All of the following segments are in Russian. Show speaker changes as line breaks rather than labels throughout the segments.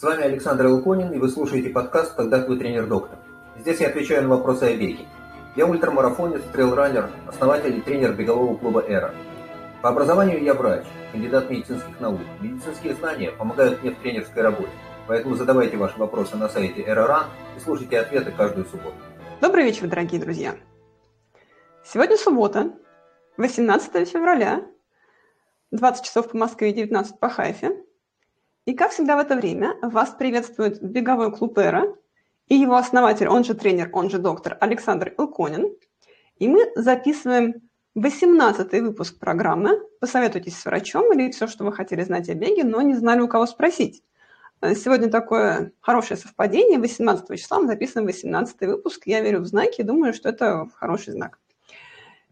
С вами Александр Луконин, и вы слушаете подкаст «Когда твой тренер-доктор». Здесь я отвечаю на вопросы о беге. Я ультрамарафонец, трейлранер, основатель и тренер бегового клуба «Эра». По образованию я врач, кандидат медицинских наук. Медицинские знания помогают мне в тренерской работе. Поэтому задавайте ваши вопросы на сайте «Эра.ран» и слушайте ответы каждую субботу.
Добрый вечер, дорогие друзья. Сегодня суббота, 18 февраля, 20 часов по Москве, 19 по Хайфе. И, как всегда в это время, вас приветствует беговой клуб «Эра» и его основатель, он же тренер, он же доктор Александр Илконин. И мы записываем 18-й выпуск программы «Посоветуйтесь с врачом» или все, что вы хотели знать о беге, но не знали, у кого спросить. Сегодня такое хорошее совпадение. 18 числа мы записываем 18 выпуск. Я верю в знаки и думаю, что это хороший знак.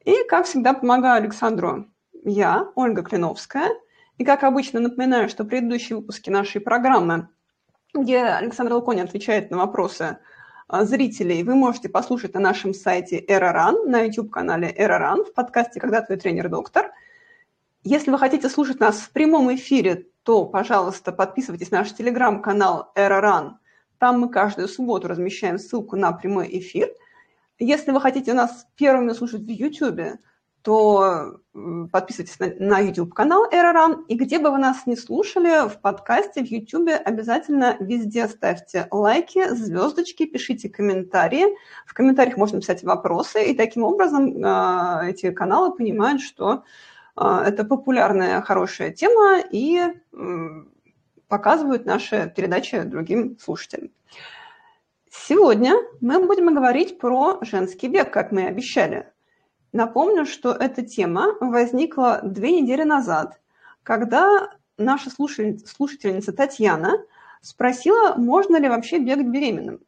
И, как всегда, помогаю Александру я, Ольга Клиновская – и, как обычно, напоминаю, что предыдущие выпуски нашей программы, где Александр Луконин отвечает на вопросы а, зрителей, вы можете послушать на нашем сайте Эроран, на YouTube-канале Эроран, в подкасте «Когда твой тренер-доктор». Если вы хотите слушать нас в прямом эфире, то, пожалуйста, подписывайтесь на наш телеграм-канал Эроран. Там мы каждую субботу размещаем ссылку на прямой эфир. Если вы хотите нас первыми слушать в YouTube, то подписывайтесь на, на YouTube-канал Эроран, и где бы вы нас не слушали, в подкасте, в YouTube, обязательно везде ставьте лайки, звездочки, пишите комментарии. В комментариях можно писать вопросы, и таким образом э, эти каналы понимают, что э, это популярная, хорошая тема, и э, показывают наши передачи другим слушателям. Сегодня мы будем говорить про женский бег, как мы и обещали. Напомню, что эта тема возникла две недели назад, когда наша слушательница Татьяна спросила, можно ли вообще бегать беременным.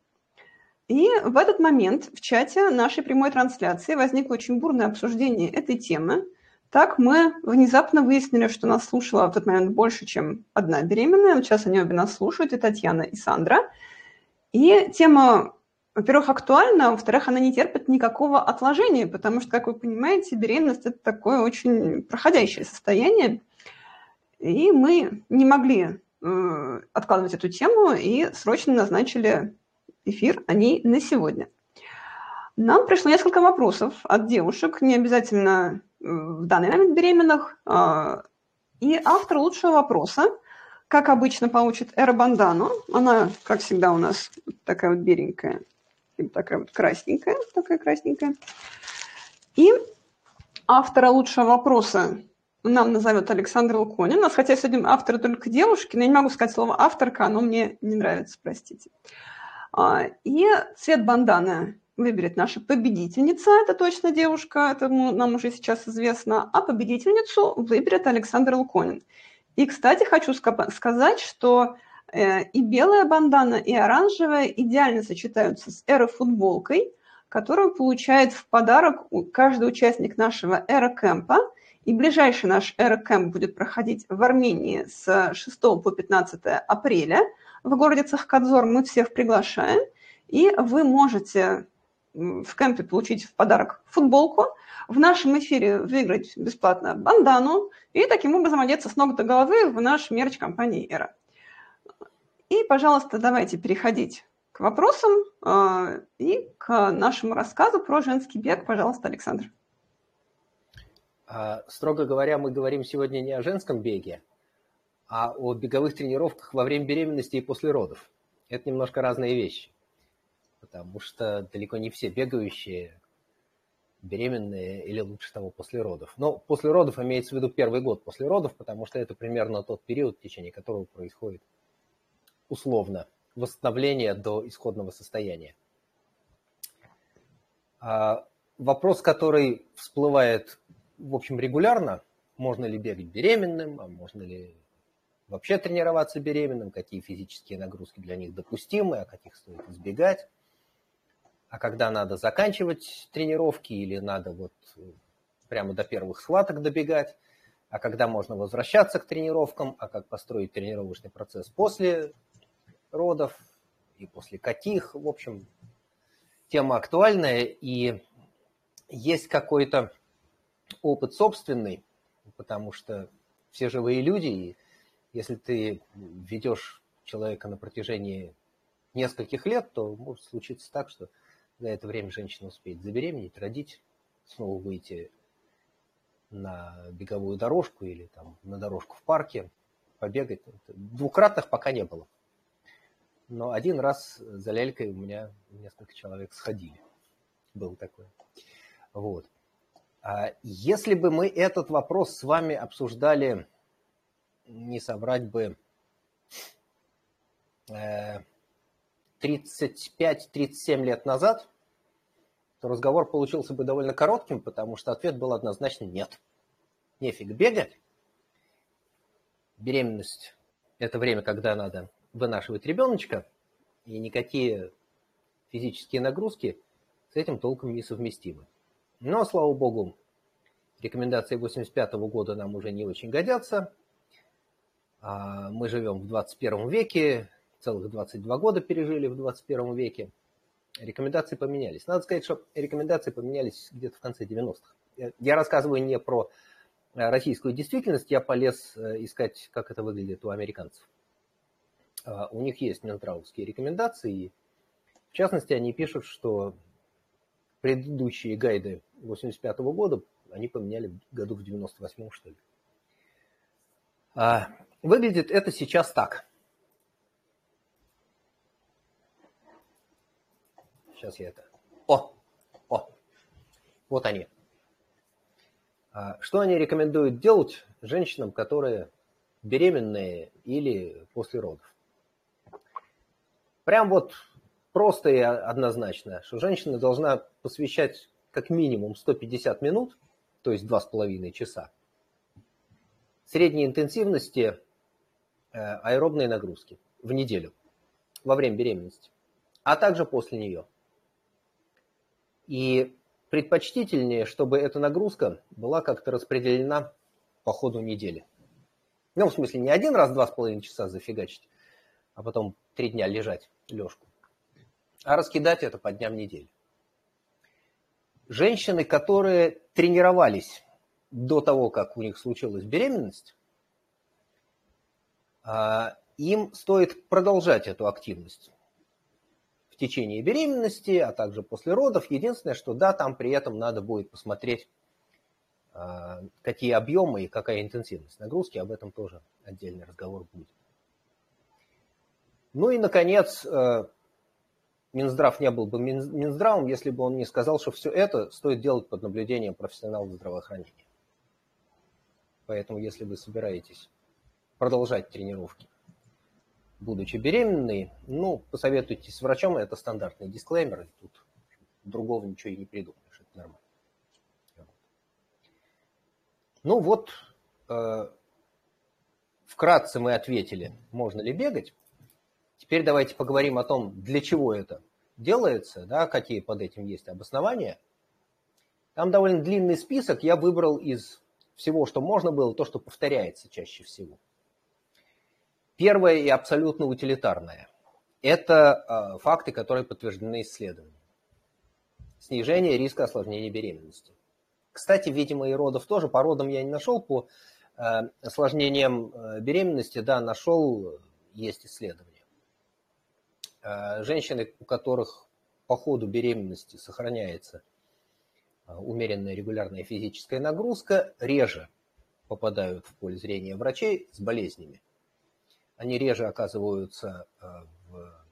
И в этот момент в чате нашей прямой трансляции возникло очень бурное обсуждение этой темы. Так мы внезапно выяснили, что нас слушала в тот момент больше, чем одна беременная. Сейчас они обе нас слушают, и Татьяна, и Сандра. И тема во-первых, актуальна, а во-вторых, она не терпит никакого отложения, потому что, как вы понимаете, беременность – это такое очень проходящее состояние, и мы не могли э, откладывать эту тему и срочно назначили эфир о ней на сегодня. Нам пришло несколько вопросов от девушек, не обязательно э, в данный момент беременных, э, и автор лучшего вопроса, как обычно, получит Эра Бандану. Она, как всегда, у нас такая вот беленькая такая вот красненькая, такая красненькая. И автора лучшего вопроса нам назовет Александр Луконин. Хотя сегодня автор только девушки, но я не могу сказать слово авторка, оно мне не нравится, простите. А, и цвет банданы выберет наша победительница, это точно девушка, это нам уже сейчас известно, а победительницу выберет Александр Луконин. И, кстати, хочу сказать, что и белая бандана, и оранжевая идеально сочетаются с эро-футболкой, которую получает в подарок каждый участник нашего эро-кэмпа. И ближайший наш эро-кэмп будет проходить в Армении с 6 по 15 апреля в городе Цахкадзор. Мы всех приглашаем. И вы можете в кемпе получить в подарок футболку, в нашем эфире выиграть бесплатно бандану и таким образом одеться с ног до головы в наш мерч компании «Эра». И, пожалуйста, давайте переходить к вопросам э, и к нашему рассказу про женский бег. Пожалуйста, Александр.
А, строго говоря, мы говорим сегодня не о женском беге, а о беговых тренировках во время беременности и после родов. Это немножко разные вещи, потому что далеко не все бегающие беременные или лучше того после родов. Но после родов имеется в виду первый год после родов, потому что это примерно тот период, в течение которого происходит условно, восстановление до исходного состояния. А, вопрос, который всплывает, в общем, регулярно, можно ли бегать беременным, а можно ли вообще тренироваться беременным, какие физические нагрузки для них допустимы, а каких стоит избегать, а когда надо заканчивать тренировки или надо вот прямо до первых схваток добегать, а когда можно возвращаться к тренировкам, а как построить тренировочный процесс после родов и после каких. В общем, тема актуальная, и есть какой-то опыт собственный, потому что все живые люди, и если ты ведешь человека на протяжении нескольких лет, то может случиться так, что за это время женщина успеет забеременеть, родить, снова выйти на беговую дорожку или там на дорожку в парке, побегать. Двукратных пока не было. Но один раз за лялькой у меня несколько человек сходили. Был такой. Вот. А если бы мы этот вопрос с вами обсуждали, не соврать бы, 35-37 э, лет назад, то разговор получился бы довольно коротким, потому что ответ был однозначно нет. Нефиг бегать. Беременность – это время, когда надо вынашивать ребеночка, и никакие физические нагрузки с этим толком не совместимы. Но, слава богу, рекомендации 85 года нам уже не очень годятся. А, мы живем в 21 веке, целых 22 года пережили в 21 веке. Рекомендации поменялись. Надо сказать, что рекомендации поменялись где-то в конце 90-х. Я рассказываю не про э, российскую действительность, я полез э, искать, как это выглядит у американцев. А, у них есть минздравовские рекомендации, в частности они пишут, что предыдущие гайды 85 -го года они поменяли году в 98 что ли. А, выглядит это сейчас так. Сейчас я это... О! О! Вот они. А, что они рекомендуют делать женщинам, которые беременные или после родов? Прям вот просто и однозначно, что женщина должна посвящать как минимум 150 минут, то есть 2,5 часа, средней интенсивности э, аэробной нагрузки в неделю во время беременности, а также после нее. И предпочтительнее, чтобы эта нагрузка была как-то распределена по ходу недели. Ну, в смысле, не один раз 2,5 часа зафигачить, а потом три дня лежать лежку, а раскидать это по дням недели. Женщины, которые тренировались до того, как у них случилась беременность, а, им стоит продолжать эту активность в течение беременности, а также после родов. Единственное, что да, там при этом надо будет посмотреть, а, какие объемы и какая интенсивность нагрузки, об этом тоже отдельный разговор будет. Ну и, наконец, э, Минздрав не был бы Минздравом, если бы он не сказал, что все это стоит делать под наблюдением профессионалов здравоохранения. Поэтому, если вы собираетесь продолжать тренировки, будучи беременной, ну, посоветуйтесь с врачом, это стандартный дисклеймер, тут другого ничего и не придумаешь, это нормально. Ну вот, э, вкратце мы ответили, можно ли бегать. Теперь давайте поговорим о том, для чего это делается, да, какие под этим есть обоснования. Там довольно длинный список, я выбрал из всего, что можно было, то, что повторяется чаще всего. Первое и абсолютно утилитарное – это э, факты, которые подтверждены исследованиями. Снижение риска осложнения беременности. Кстати, видимо, и родов тоже. По родам я не нашел, по э, осложнениям э, беременности, да, нашел, есть исследования. Э, женщины, у которых по ходу беременности сохраняется э, умеренная регулярная физическая нагрузка, реже попадают в поле зрения врачей с болезнями. Они реже оказываются э, в,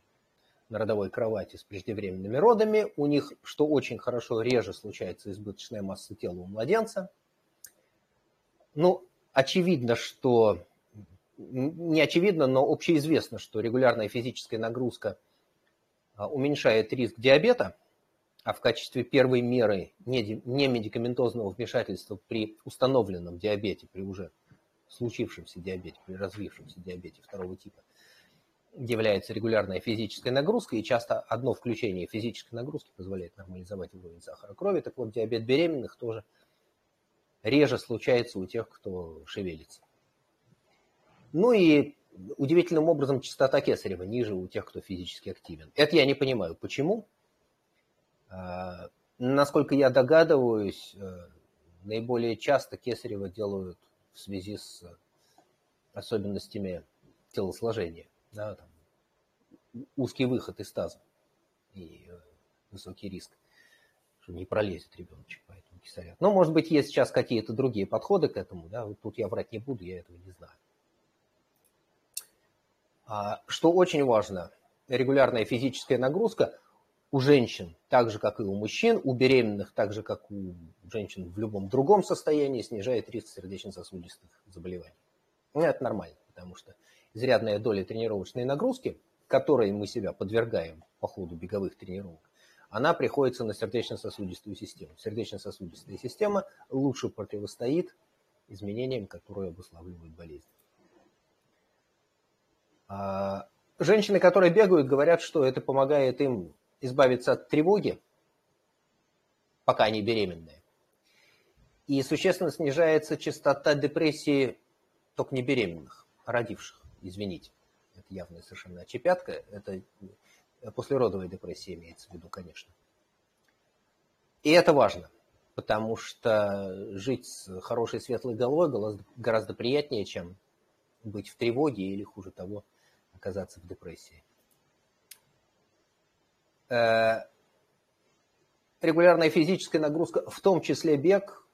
на родовой кровати с преждевременными родами. У них, что очень хорошо, реже случается избыточная масса тела у младенца. Ну, очевидно, что не очевидно, но общеизвестно, что регулярная физическая нагрузка а, уменьшает риск диабета, а в качестве первой меры немедикаментозного вмешательства при установленном диабете, при уже случившемся диабете, при развившемся диабете второго типа, является регулярная физическая нагрузка, и часто одно включение физической нагрузки позволяет нормализовать уровень сахара крови. Так вот, диабет беременных тоже реже случается у тех, кто шевелится. Ну и удивительным образом частота кесарева ниже у тех, кто физически активен. Это я не понимаю, почему. А, насколько я догадываюсь, э, наиболее часто кесарево делают в связи с особенностями телосложения. Да, там, узкий выход из таза и э, высокий риск, что не пролезет ребеночек по этому кисарят. Но, может быть, есть сейчас какие-то другие подходы к этому, да, вот тут я врать не буду, я этого не знаю. А, что очень важно, регулярная физическая нагрузка у женщин, так же, как и у мужчин, у беременных, так же, как у женщин в любом другом состоянии, снижает риск сердечно-сосудистых заболеваний. Ну, это нормально, потому что изрядная доля тренировочной нагрузки, которой мы себя подвергаем по ходу беговых тренировок, она приходится на сердечно-сосудистую систему. Сердечно-сосудистая система лучше противостоит изменениям, которые обуславливают болезнь. Женщины, которые бегают, говорят, что это помогает им избавиться от тревоги, пока они беременные. И существенно снижается частота депрессии только не беременных, а родивших, извините. Это явная совершенно очепятка, это послеродовая депрессия имеется в виду, конечно. И это важно, потому что жить с хорошей светлой головой гораздо приятнее, чем быть в тревоге или, хуже того, оказаться в депрессии. Э, регулярная физическая нагрузка, в том числе бег,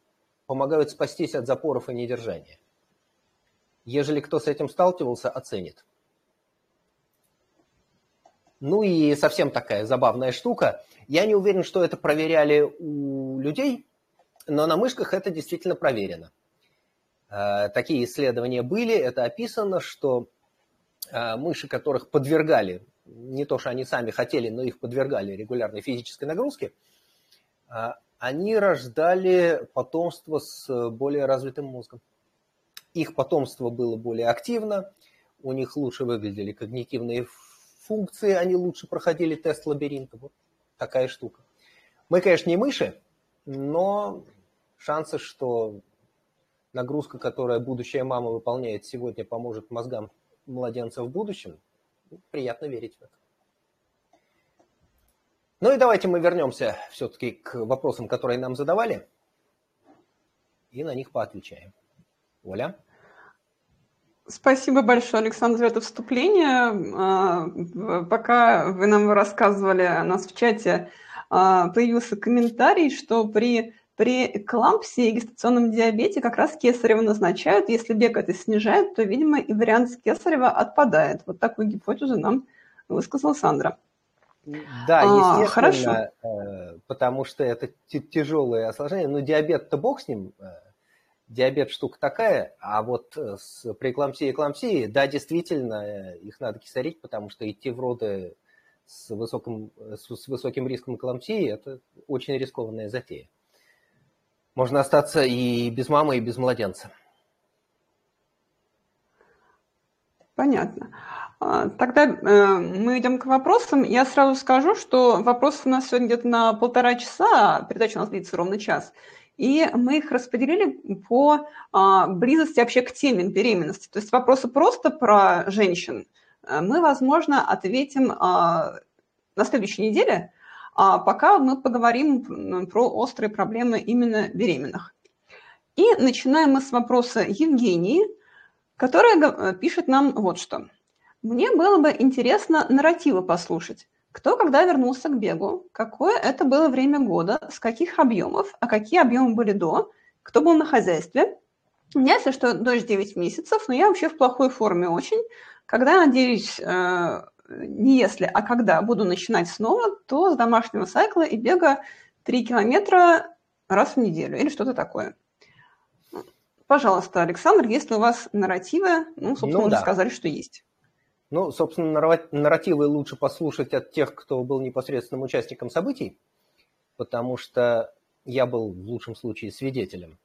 помогают спастись от запоров и недержания. Ежели кто с этим сталкивался, оценит. Ну и совсем такая забавная штука. Я не уверен, что это проверяли у людей, но на мышках это действительно проверено. Э, такие исследования были, это описано, что мыши, которых подвергали не то, что они сами хотели, но их подвергали регулярной физической нагрузке, а, они рождали потомство с более развитым мозгом. Их потомство было более активно, у них лучше выглядели когнитивные функции, они лучше проходили тест лабиринта. Вот такая штука. Мы, конечно, не мыши, но шансы, что нагрузка, которая будущая мама выполняет сегодня, поможет мозгам младенца в будущем, приятно верить в это. Ну и давайте мы вернемся все-таки к вопросам, которые нам задавали, и на них поотвечаем. Оля?
Спасибо большое, Александр, за это вступление. А, пока вы нам рассказывали, у нас в чате а, появился комментарий, что при при эклампсии и гестационном диабете как раз кесарево назначают. Если бег это снижает, то, видимо, и вариант с кесарева отпадает. Вот такую гипотезу нам высказал Сандра.
Да, а, естественно, хорошо. Э, потому что это тяжелое осложнение. Но диабет-то бог с ним, э, диабет штука такая, а вот э, с преэклампсией и эклампсией, да, действительно, их надо кисарить, потому что идти в роды с высоким, с высоким риском эклампсии – это очень рискованная затея. Можно остаться и без мамы, и без младенца.
Понятно. А, тогда э, мы идем к вопросам. Я сразу скажу, что вопросы у нас сегодня где-то на полтора часа, а передача у нас длится ровно час. И мы их распределили по а, близости вообще к теме беременности. То есть вопросы просто про женщин э, мы, возможно, ответим а, на следующей неделе, а пока мы поговорим про острые проблемы именно беременных. И начинаем мы с вопроса Евгении, которая пишет нам вот что. Мне было бы интересно нарративы послушать. Кто когда вернулся к бегу, какое это было время года, с каких объемов, а какие объемы были до, кто был на хозяйстве. У меня, если что, дочь 9 месяцев, но я вообще в плохой форме очень. Когда, надеюсь, э, не если, а когда буду начинать снова, то с домашнего сайкла и бега 3 километра раз в неделю или что-то такое. Пожалуйста, Александр, если у вас нарративы, ну, собственно, ну, да. сказали, что есть.
Ну, собственно, нарративы лучше послушать от тех, кто был непосредственным участником событий, потому что я был в лучшем случае свидетелем.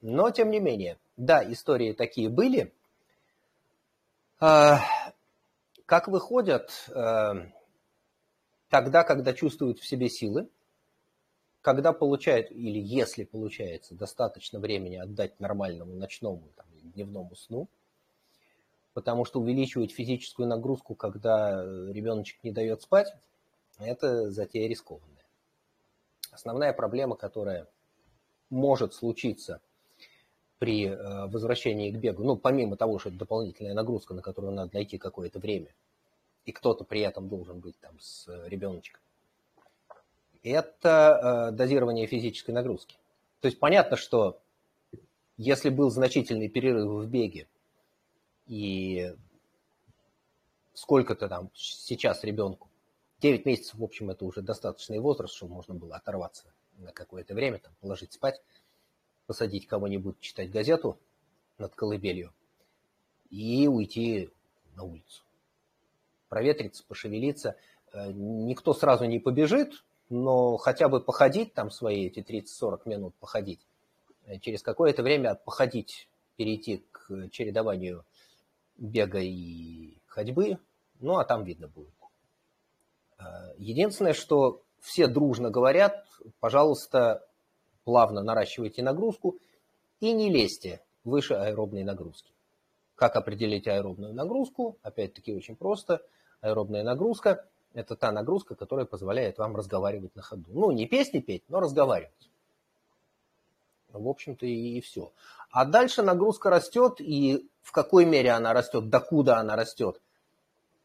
Но, тем не менее, да, истории такие были. Как выходят э, тогда, когда чувствуют в себе силы, когда получают, или если получается достаточно времени отдать нормальному ночному, там, дневному сну, потому что увеличивать физическую нагрузку, когда ребеночек не дает спать, это затея рискованная. Основная проблема, которая может случиться – при э, возвращении к бегу, ну, помимо того, что это дополнительная нагрузка, на которую надо найти какое-то время, и кто-то при этом должен быть там с ребеночком, это э, дозирование физической нагрузки. То есть понятно, что если был значительный перерыв в беге, и сколько-то там сейчас ребенку, 9 месяцев, в общем, это уже достаточный возраст, чтобы можно было оторваться на какое-то время, там, положить спать, посадить кого-нибудь читать газету над колыбелью и уйти на улицу. Проветриться, пошевелиться. Э, никто сразу не побежит, но хотя бы походить там свои эти 30-40 минут, походить. Э, через какое-то время походить, перейти к чередованию бега и ходьбы, ну а там видно будет. Э, единственное, что все дружно говорят, пожалуйста, плавно наращивайте нагрузку и не лезьте выше аэробной нагрузки. Как определить аэробную нагрузку? Опять-таки очень просто. Аэробная нагрузка – это та нагрузка, которая позволяет вам разговаривать на ходу. Ну, не песни петь, но разговаривать. В общем-то и, и все. А дальше нагрузка растет, и в какой мере она растет, докуда она растет,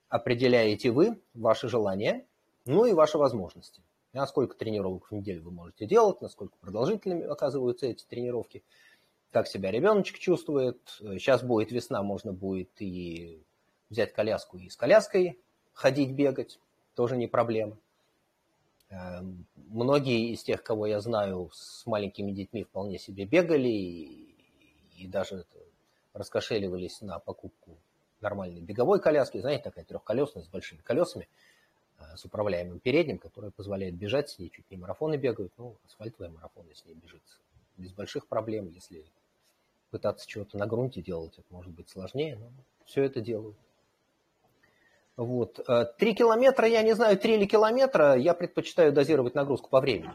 определяете вы, ваши желания, ну и ваши возможности. Насколько тренировок в неделю вы можете делать, насколько продолжительными оказываются эти тренировки, как себя ребеночек чувствует. Сейчас будет весна, можно будет и взять коляску и с коляской ходить, бегать, тоже не проблема. Эм, многие из тех, кого я знаю, с маленькими детьми вполне себе бегали и, и даже раскошеливались на покупку нормальной беговой коляски, знаете, такая трехколесная с большими колесами, с управляемым передним, которая позволяет бежать с ней, чуть не марафоны бегают, ну, асфальтовые марафоны с ней бежит без больших проблем, если пытаться чего-то на грунте делать, это может быть сложнее, но все это делают. Вот. Э, три километра, я не знаю, три или километра, я предпочитаю дозировать нагрузку по времени.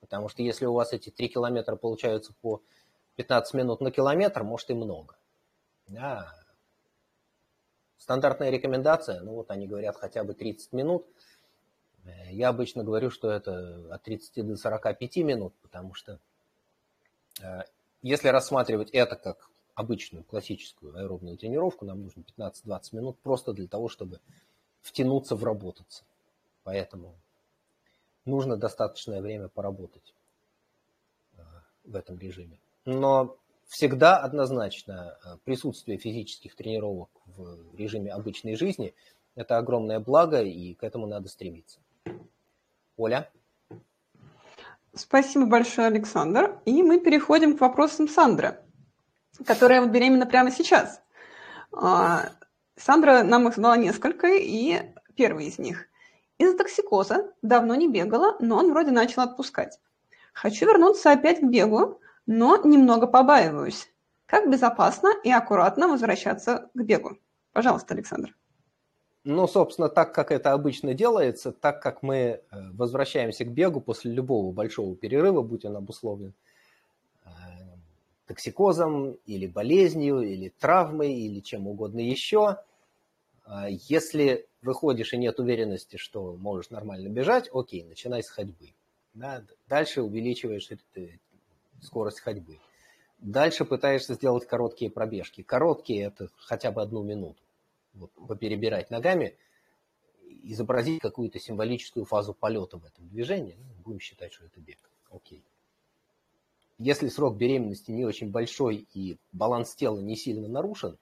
Потому что если у вас эти три километра получаются по 15 минут на километр, может и много. Да. Стандартная рекомендация, ну вот они говорят хотя бы 30 минут. Э, я обычно говорю, что это от 30 до 45 минут, потому что э, если рассматривать это как обычную классическую аэробную тренировку, нам нужно 15-20 минут просто для того, чтобы втянуться, вработаться. Поэтому нужно достаточное время поработать э, в этом режиме. Но всегда однозначно э, присутствие физических тренировок в режиме обычной жизни – это огромное благо, и к этому надо стремиться. Оля?
Спасибо большое, Александр. И мы переходим к вопросам Сандры которая вот беременна прямо сейчас. А, Сандра нам их задала несколько, и первый из них. Из-за токсикоза давно не бегала, но он вроде начал отпускать. Хочу вернуться опять к бегу, но немного побаиваюсь. Как безопасно и аккуратно возвращаться к бегу? Пожалуйста, Александр.
Ну, собственно, так как это обычно делается, так как мы э, возвращаемся к бегу после любого большого перерыва, будь он обусловлен токсикозом или болезнью, или травмой, или чем угодно еще. А если выходишь и нет уверенности, что можешь нормально бежать, окей, начинай с ходьбы. Да? Дальше увеличиваешь скорость ходьбы. Дальше пытаешься сделать короткие пробежки. Короткие – это хотя бы одну минуту. Вот, поперебирать ногами, изобразить какую-то символическую фазу полета в этом движении. Ну, будем считать, что это бег. Окей если срок беременности не очень большой и баланс тела не сильно нарушен,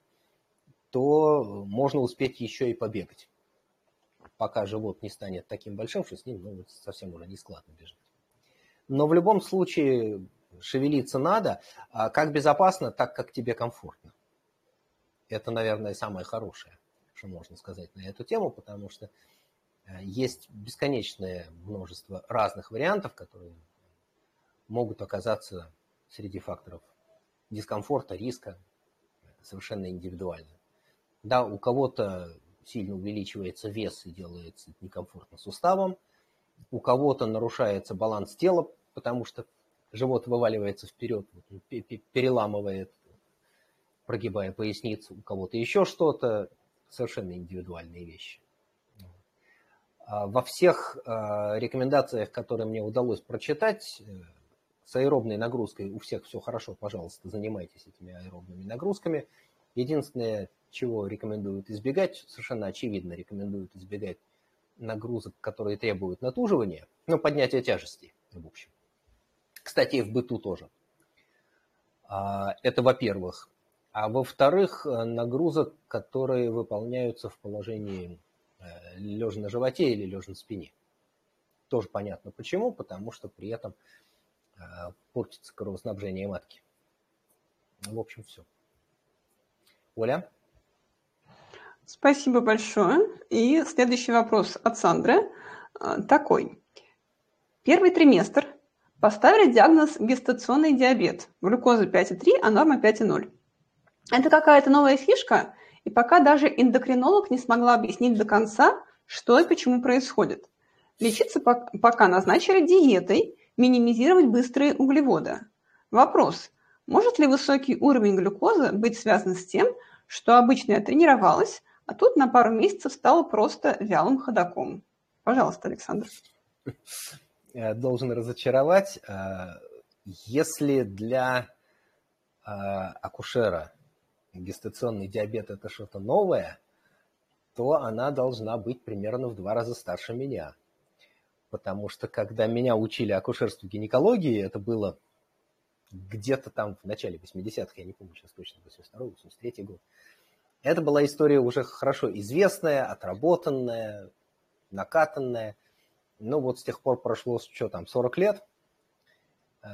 то можно успеть еще и побегать, пока живот не станет таким большим, что с ним ну, совсем уже не складно бежать. Но в любом случае шевелиться надо, а как безопасно, так как тебе комфортно. Это, наверное, самое хорошее, что можно сказать на эту тему, потому что э, есть бесконечное множество разных вариантов, которые могут оказаться среди факторов дискомфорта, риска совершенно индивидуально. Да, у кого-то сильно увеличивается вес и делается некомфортно суставом, у кого-то нарушается баланс тела, потому что живот вываливается вперед, переламывает, прогибая поясницу, у кого-то еще что-то, совершенно индивидуальные вещи. А во всех а, рекомендациях, которые мне удалось прочитать, э, с аэробной нагрузкой у всех все хорошо, пожалуйста, занимайтесь этими аэробными нагрузками. Единственное, чего рекомендуют избегать, совершенно очевидно рекомендуют избегать нагрузок, которые требуют натуживания, ну, поднятия тяжести, в общем. Кстати, и в быту тоже. А, это во-первых. А во-вторых, нагрузок, которые выполняются в положении э, лежа на животе или лежа на спине. Тоже понятно почему, потому что при этом э, портится кровоснабжение матки. В общем, все. Оля?
Спасибо большое. И следующий вопрос от Сандры э, такой. Первый триместр поставили диагноз гестационный диабет. Глюкоза 5,3, а норма 5,0. Это какая-то новая фишка, и пока даже эндокринолог не смогла объяснить до конца, что и почему происходит. Лечиться пока назначили диетой, минимизировать быстрые углеводы. Вопрос. Может ли высокий уровень глюкозы быть связан с тем, что обычно я тренировалась, а тут на пару месяцев стала просто вялым ходаком? Пожалуйста, Александр.
Должен разочаровать. Э, если для э, акушера гестационный диабет – это что-то новое, то она должна быть примерно в два раза старше меня. Потому что когда меня учили акушерству гинекологии, это было где-то там в начале 80-х, я не помню сейчас точно, 82-83 год. Это была история уже хорошо известная, отработанная, накатанная. Ну вот с тех пор прошло, что там, 40 лет. Э,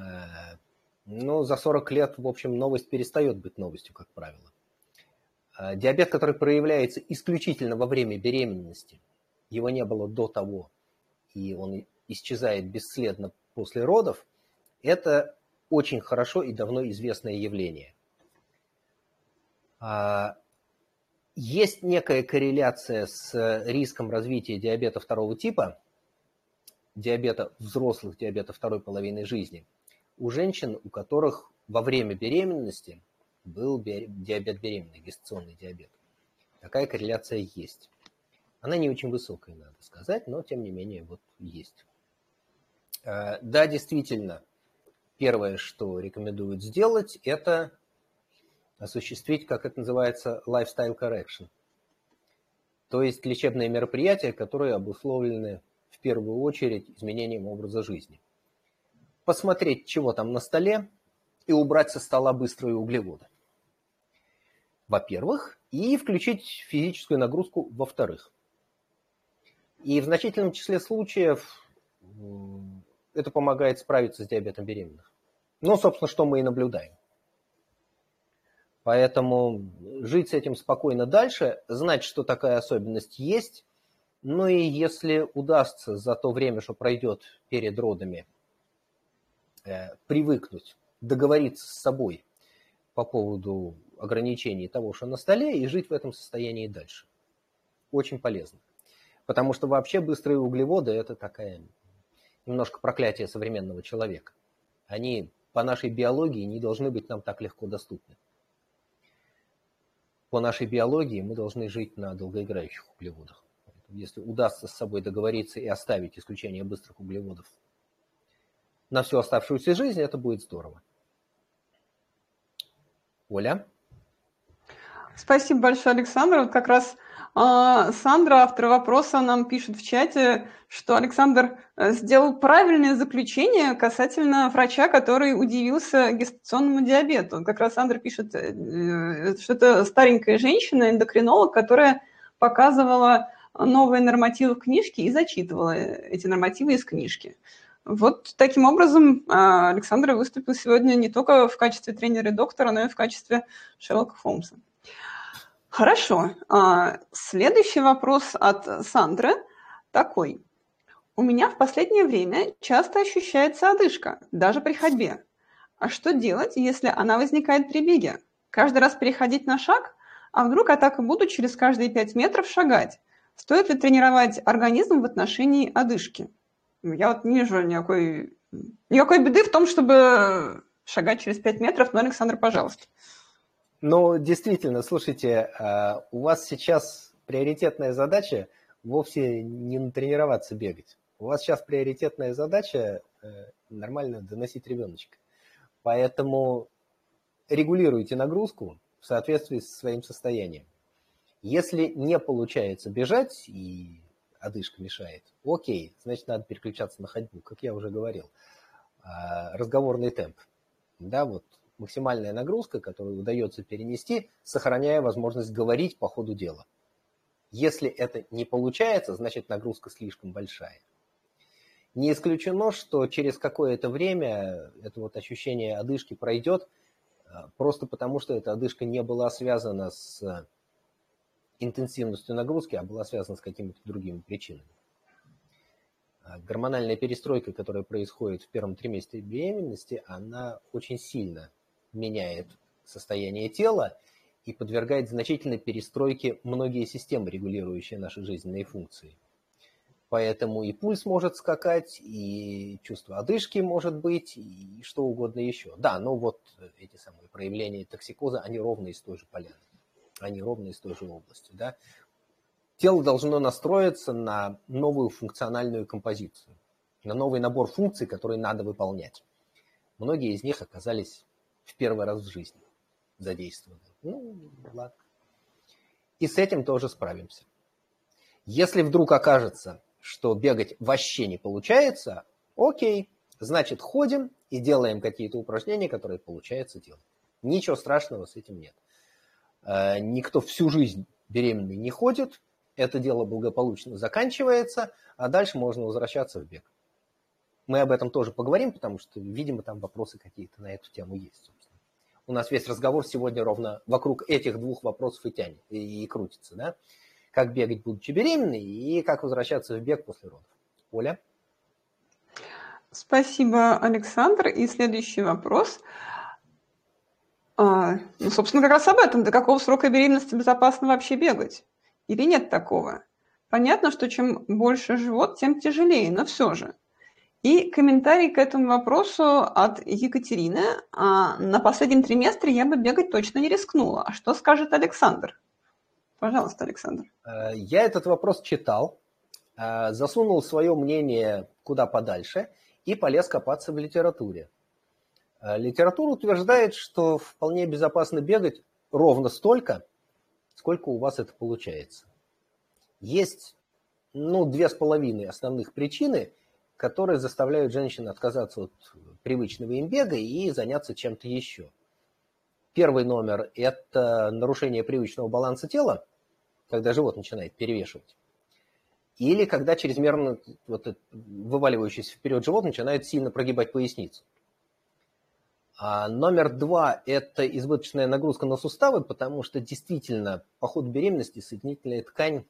ну, за 40 лет, в общем, новость перестает быть новостью, как правило. Э, диабет, который проявляется исключительно во время беременности, его не было до того, и он исчезает бесследно после родов, это очень хорошо и давно известное явление. А, есть некая корреляция с риском развития диабета второго типа, диабета взрослых, диабета второй половины жизни, у женщин, у которых во время беременности был диабет беременный, гестационный диабет. Такая корреляция есть. Она не очень высокая, надо сказать, но тем не менее вот есть. А, да, действительно, первое, что рекомендуют сделать, это осуществить, как это называется, lifestyle correction. То есть лечебные мероприятия, которые обусловлены в первую очередь изменением образа жизни. Посмотреть, чего там на столе, и убрать со стола быстрые углеводы. Во-первых, и включить физическую нагрузку во-вторых. И в значительном числе случаев это помогает справиться с диабетом беременных. Ну, собственно, что мы и наблюдаем. Поэтому жить с этим спокойно дальше, знать, что такая особенность есть, ну и если удастся за то время, что пройдет перед родами, э, привыкнуть, договориться с собой по поводу ограничений того, что на столе, и жить в этом состоянии дальше. Очень полезно. Потому что вообще быстрые углеводы – это такая немножко проклятие современного человека. Они по нашей биологии не должны быть нам так легко доступны. По нашей биологии мы должны жить на долгоиграющих углеводах. Если удастся с собой договориться и оставить исключение быстрых углеводов на всю оставшуюся жизнь, это будет здорово. Оля?
Спасибо большое, Александр. Вот как раз а, Сандра, автор вопроса, нам пишет в чате, что Александр э, сделал правильное заключение касательно врача, который удивился гестационному диабету. Как раз Сандра пишет, э, э, что это старенькая женщина, эндокринолог, которая показывала новые нормативы в книжке и зачитывала эти нормативы из книжки. Вот таким образом а, Александр выступил сегодня не только в качестве тренера и доктора, но и в качестве Шерлока Холмса. Хорошо. А, следующий вопрос от Сандры такой. У меня в последнее время часто ощущается одышка, даже при ходьбе. А что делать, если она возникает при беге? Каждый раз переходить на шаг? А вдруг я так и буду через каждые пять метров шагать? Стоит ли тренировать организм в отношении одышки? Я вот не вижу никакой, никакой беды в том, чтобы шагать через пять метров, но, Александр, пожалуйста.
Ну, действительно, слушайте, а, у вас сейчас приоритетная задача вовсе не натренироваться бегать. У вас сейчас приоритетная задача э, нормально доносить ребеночка. Поэтому регулируйте нагрузку, в соответствии со своим состоянием. Если не получается бежать и одышка мешает, окей, значит, надо переключаться на ходьбу, как я уже говорил. А, разговорный темп. Да, вот максимальная нагрузка, которую удается перенести, сохраняя возможность говорить по ходу дела. Если это не получается, значит нагрузка слишком большая. Не исключено, что через какое-то время это вот ощущение одышки пройдет, а, просто потому что эта одышка не была связана с интенсивностью нагрузки, а была связана с какими-то другими причинами. А гормональная перестройка, которая происходит в первом триместре беременности, она очень сильно меняет состояние тела и подвергает значительной перестройке многие системы, регулирующие наши жизненные функции. Поэтому и пульс может скакать, и чувство одышки может быть, и что угодно еще. Да, но вот эти самые проявления токсикоза, они ровно из той же поляны. Они ровно из той же области. Да? Тело должно настроиться на новую функциональную композицию, на новый набор функций, которые надо выполнять. Многие из них оказались в первый раз в жизни задействованы. Ну, ладно. И с этим тоже справимся. Если вдруг окажется, что бегать вообще не получается, окей, значит ходим и делаем какие-то упражнения, которые получается делать. Ничего страшного с этим нет. Э, никто всю жизнь беременный не ходит, это дело благополучно заканчивается, а дальше можно возвращаться в бег. Мы об этом тоже поговорим, потому что, видимо, там вопросы какие-то на эту тему есть. Собственно. У нас весь разговор сегодня ровно вокруг этих двух вопросов и тянет, и, и крутится. Да? как бегать, будучи беременной, и как возвращаться в бег после родов. Оля?
Спасибо, Александр. И следующий вопрос. А, ну, собственно, как раз об этом. До какого срока беременности безопасно вообще бегать? Или нет такого? Понятно, что чем больше живот, тем тяжелее, но все же. И комментарий к этому вопросу от Екатерины. А, на последнем триместре я бы бегать точно не рискнула. А что скажет Александр? Пожалуйста, Александр.
Э, я этот вопрос читал, э, засунул свое мнение куда подальше и полез копаться в литературе. Э, литература утверждает, что вполне безопасно бегать ровно столько, сколько у вас это получается. Есть ну, две с половиной основных причины, которые заставляют женщин отказаться от привычного им бега и заняться чем-то еще. Первый номер – это нарушение привычного баланса тела, когда живот начинает перевешивать. Или когда чрезмерно вот, вываливающийся вперед живот начинает сильно прогибать поясницу. А номер два – это избыточная нагрузка на суставы, потому что действительно по ходу беременности соединительная ткань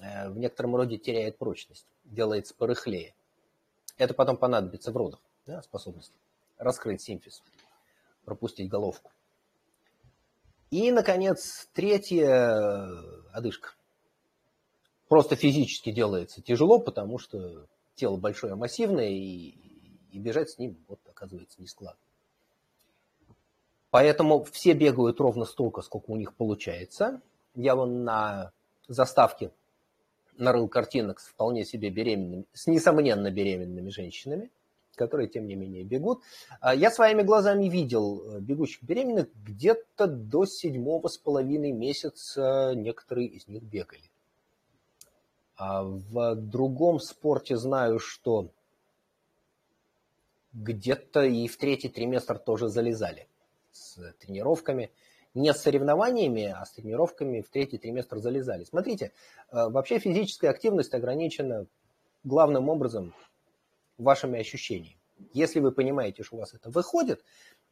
э, в некотором роде теряет прочность, делается порыхлее. Это потом понадобится в родах, да, способность раскрыть симфиз, пропустить головку. И, наконец, третье – одышка. Просто физически делается тяжело, потому что тело большое, массивное, и, и бежать с ним, вот, оказывается, не складно. Поэтому все бегают ровно столько, сколько у них получается. Я вон на заставке нарыл картинок с вполне себе беременными, с несомненно беременными женщинами – которые, тем не менее, бегут. А я своими глазами видел э, бегущих беременных, где-то до седьмого с половиной месяца некоторые из них бегали. А в другом спорте знаю, что где-то и в третий триместр тоже залезали с тренировками. Не с соревнованиями, а с тренировками в третий триместр залезали. Смотрите, э, вообще физическая активность ограничена главным образом вашими ощущениями. Если вы понимаете, что у вас это выходит,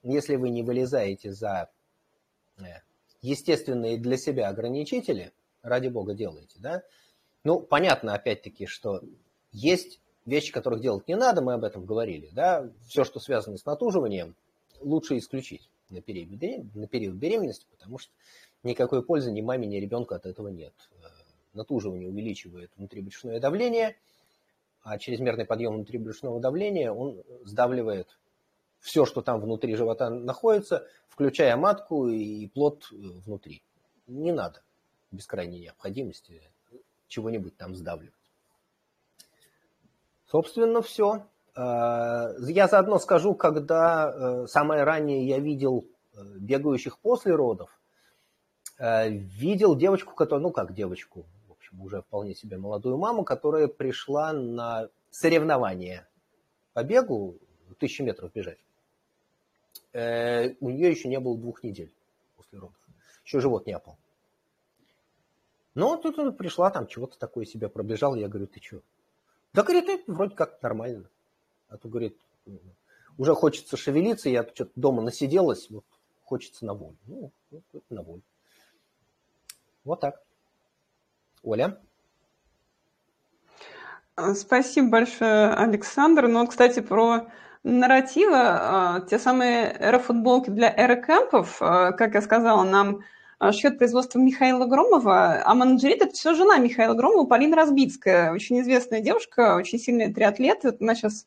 если вы не вылезаете за э, естественные для себя ограничители, ради бога делаете, да? Ну, понятно, опять-таки, что есть вещи, которых делать не надо, мы об этом говорили, да? Все, что связано с натуживанием, лучше исключить на период, на период беременности, потому что никакой пользы ни маме, ни ребенку от этого нет. Э, натуживание увеличивает внутрибрюшное давление – а чрезмерный подъем внутрибрюшного давления, он сдавливает все, что там внутри живота находится, включая матку и плод э, внутри. Не надо без крайней необходимости чего-нибудь там сдавливать. Собственно, все. А, я заодно скажу, когда э, самое раннее я видел э, бегающих после родов, Э, видел девочку, которая, ну как девочку, в общем, уже вполне себе молодую маму, которая пришла на соревнование по бегу, тысячи метров бежать. Э, у нее еще не было двух недель после родов. Еще живот не опал. Но тут она пришла, там чего-то такое себе пробежал, я говорю, ты что? Да, говорит, это вроде как нормально. А то, говорит, уже хочется шевелиться, я что-то дома насиделась, вот хочется на волю. Ну, на волю. Вот так. Оля?
А, спасибо большое, Александр. Ну, кстати, про нарративы. А, те самые эрофутболки для эрокэмпов, а, как я сказала, нам шьет производство Михаила Громова, а менеджерит – это все жена Михаила Громова, Полина Разбицкая, очень известная девушка, очень сильный триатлет. Она сейчас,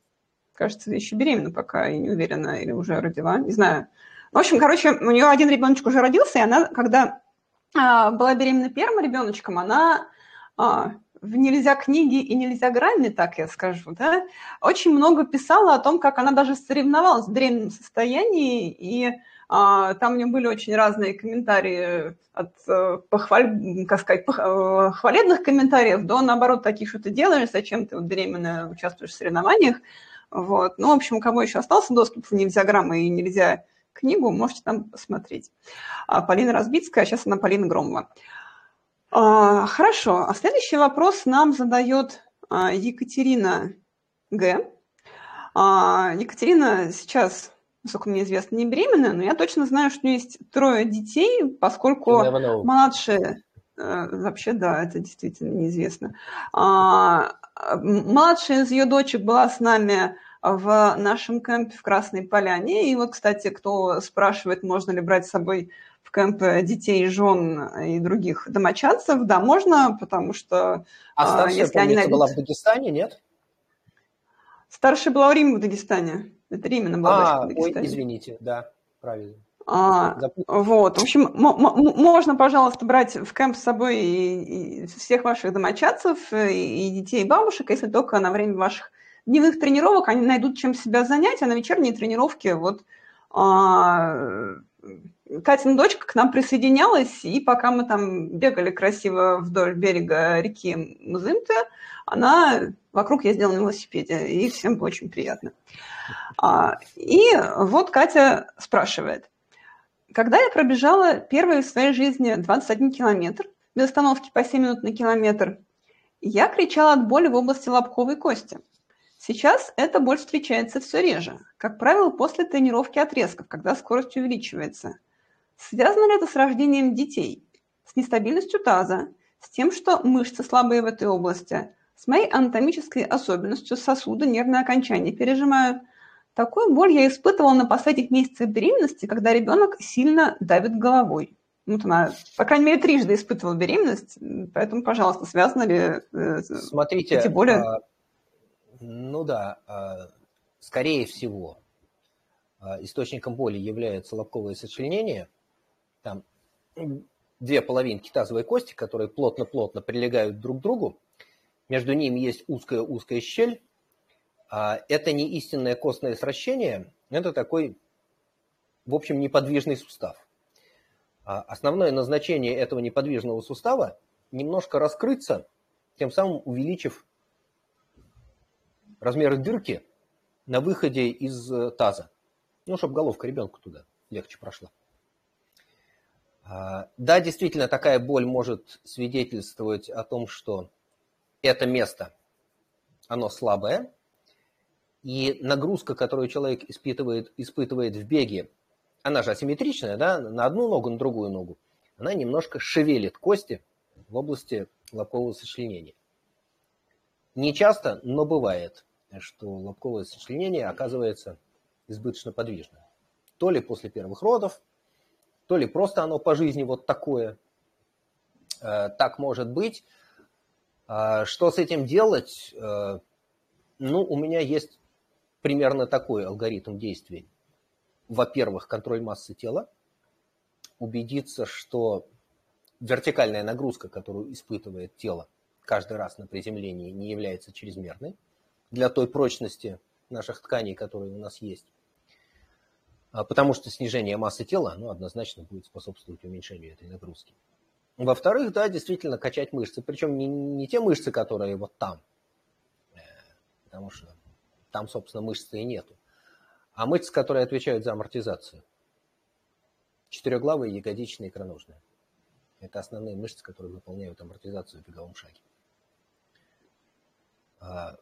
кажется, еще беременна пока, и не уверена, или уже родила, не знаю. В общем, короче, у нее один ребеночек уже родился, и она, когда а, была беременна первым ребеночком, она а, в «Нельзя книги» и «Нельзя грани», так я скажу, да, очень много писала о том, как она даже соревновалась в беременном состоянии, и а, там у нее были очень разные комментарии от э, похваль, как сказать, э, хвалебных комментариев до, наоборот, таких, что ты делаешь, зачем ты вот беременная участвуешь в соревнованиях. Вот. Ну, в общем, у кого еще остался доступ в «Нельзя граммы» и «Нельзя книгу, можете там посмотреть. А, Полина Разбицкая, а сейчас она Полина Громова. А, хорошо, а следующий вопрос нам задает Екатерина Г. Екатерина сейчас, насколько мне известно, не беременна, но я точно знаю, что у нее есть трое детей, поскольку младшая... Э, вообще, да, это действительно неизвестно. Младшая из ее дочек была с нами в нашем кемпе в Красной Поляне. И вот, кстати, кто спрашивает, можно ли брать с собой в кемп детей, жен и других домочадцев, да, можно, потому что...
А старшая, если они найдут... была в Дагестане, нет?
Старшая была в Риме в Дагестане. Это Риме была
а, в Дагестане. Ой, извините, да, правильно.
А, вот, в общем, можно, пожалуйста, брать в кемп с собой и, и всех ваших домочадцев, и, и детей, и бабушек, если только на время ваших дневных тренировок они найдут чем себя занять, а на вечерние тренировки вот а, Катина дочка к нам присоединялась, и пока мы там бегали красиво вдоль берега реки Музымты, она вокруг ездила на велосипеде, и всем было очень приятно. А, и вот Катя спрашивает. Когда я пробежала первый в своей жизни 21 километр, без остановки по 7 минут на километр, я кричала от боли в области лобковой кости – Сейчас эта боль встречается все реже, как правило, после тренировки отрезков, когда скорость увеличивается. Связано ли это с рождением детей, с нестабильностью таза, с тем, что мышцы слабые в этой области, с моей анатомической особенностью сосуда нервное окончание пережимают? Такую боль я испытывала на последних месяцах беременности, когда ребенок сильно давит головой. Вот она, по крайней мере, трижды испытывала беременность, поэтому, пожалуйста, связано ли
э, Смотрите, эти боли? А, ну да, а, скорее всего, а, источником боли является лобковое сочленение. Там две половинки тазовой кости, которые плотно-плотно прилегают друг к другу. Между ними есть узкая-узкая щель. А, это не истинное костное сращение, это такой, в общем, неподвижный сустав. Основное назначение этого неподвижного сустава – немножко раскрыться, тем самым увеличив размера дырки на выходе из э, таза. Ну, чтобы головка ребенка туда легче прошла. А, да, действительно, такая боль может свидетельствовать о том, что это место, оно слабое, и нагрузка, которую человек испытывает, испытывает в беге, она же асимметричная, да, на одну ногу, на другую ногу, она немножко шевелит кости в области лобкового сочленения. Не часто, но бывает что лобковое сочленение оказывается избыточно подвижным. То ли после первых родов, то ли просто оно по жизни вот такое. Э, так может быть. А что с этим делать? Э, ну, у меня есть примерно такой алгоритм действий. Во-первых, контроль массы тела. Убедиться, что вертикальная нагрузка, которую испытывает тело каждый раз на приземлении, не является чрезмерной для той прочности наших тканей, которые у нас есть. А, потому что снижение массы тела, оно однозначно будет способствовать уменьшению этой нагрузки. Во-вторых, да, действительно качать мышцы. Причем не, не те мышцы, которые вот там, э, потому что там, собственно, мышцы и нету, а мышцы, которые отвечают за амортизацию. Четырехглавые, ягодичные, икроножные. Это основные мышцы, которые выполняют амортизацию в беговом шаге. А,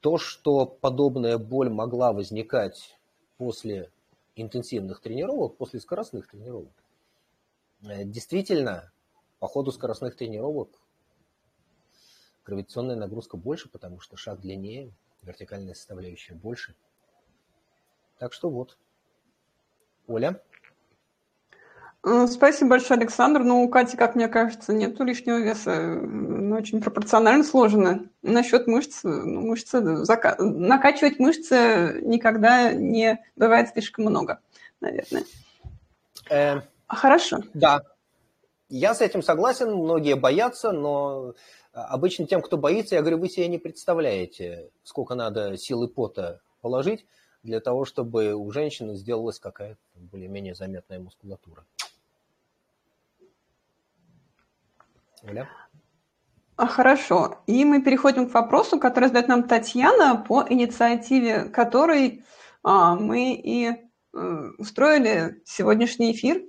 то, что подобная боль могла возникать после интенсивных тренировок, после скоростных тренировок, э, действительно, по ходу скоростных тренировок гравитационная нагрузка больше, потому что шаг длиннее, вертикальная составляющая больше. Так что вот. Оля?
Э, спасибо большое, Александр. Ну, у Кати, как мне кажется, нет лишнего веса. Она очень пропорционально сложена. Насчет мышц, ну, мышцы, зака... накачивать мышцы никогда не бывает слишком много, наверное.
Э,
Хорошо.
Да, я с этим согласен, многие боятся, но обычно тем, кто боится, я говорю, вы себе не представляете, сколько надо силы пота положить для того, чтобы у женщины сделалась какая-то более-менее заметная мускулатура.
Оля? А, хорошо. И мы переходим к вопросу, который задает нам Татьяна, по инициативе которой а, мы и а, устроили сегодняшний эфир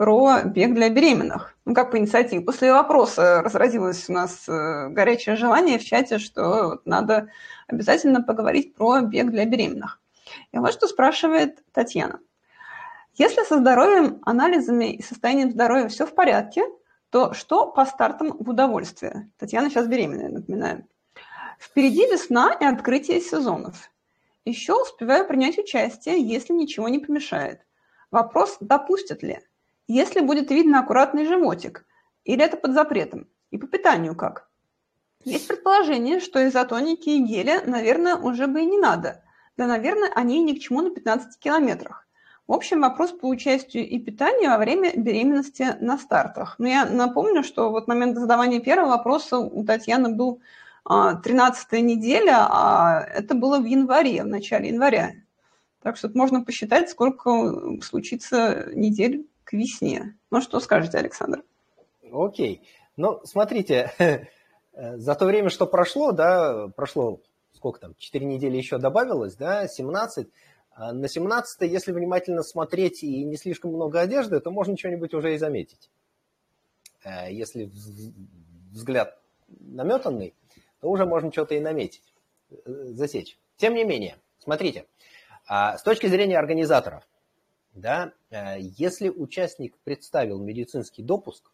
про бег для беременных. Ну, как по инициативе. После вопроса разразилось у нас э, горячее желание в чате, что надо обязательно поговорить про бег для беременных. И вот что спрашивает Татьяна. Если со здоровьем, анализами и состоянием здоровья все в порядке – то что по стартам в удовольствие? Татьяна сейчас беременная, напоминаю. Впереди весна и открытие сезонов. Еще успеваю принять участие, если ничего не помешает. Вопрос, допустят ли? Если будет видно аккуратный животик, или это под запретом? И по питанию как? Есть предположение, что изотоники и геля, наверное, уже бы и не надо. Да, наверное, они ни к чему на 15 километрах. В общем, вопрос по участию и питанию во время беременности на стартах. Но я напомню, что вот момент задавания первого вопроса у Татьяны был 13 а, неделя, а это было в январе, в начале января. Так что можно посчитать, сколько случится недель к весне. Ну, что скажете, Александр?
Окей. Ну, смотрите, за то время, что прошло, да, прошло сколько там, 4 недели еще добавилось, да, 17, а на 17 если внимательно смотреть и не слишком много одежды, то можно что-нибудь уже и заметить. Э, если взгляд наметанный, то уже можно что-то и наметить, э, засечь. Тем не менее, смотрите, а, с точки зрения организаторов, да, э, если участник представил медицинский допуск,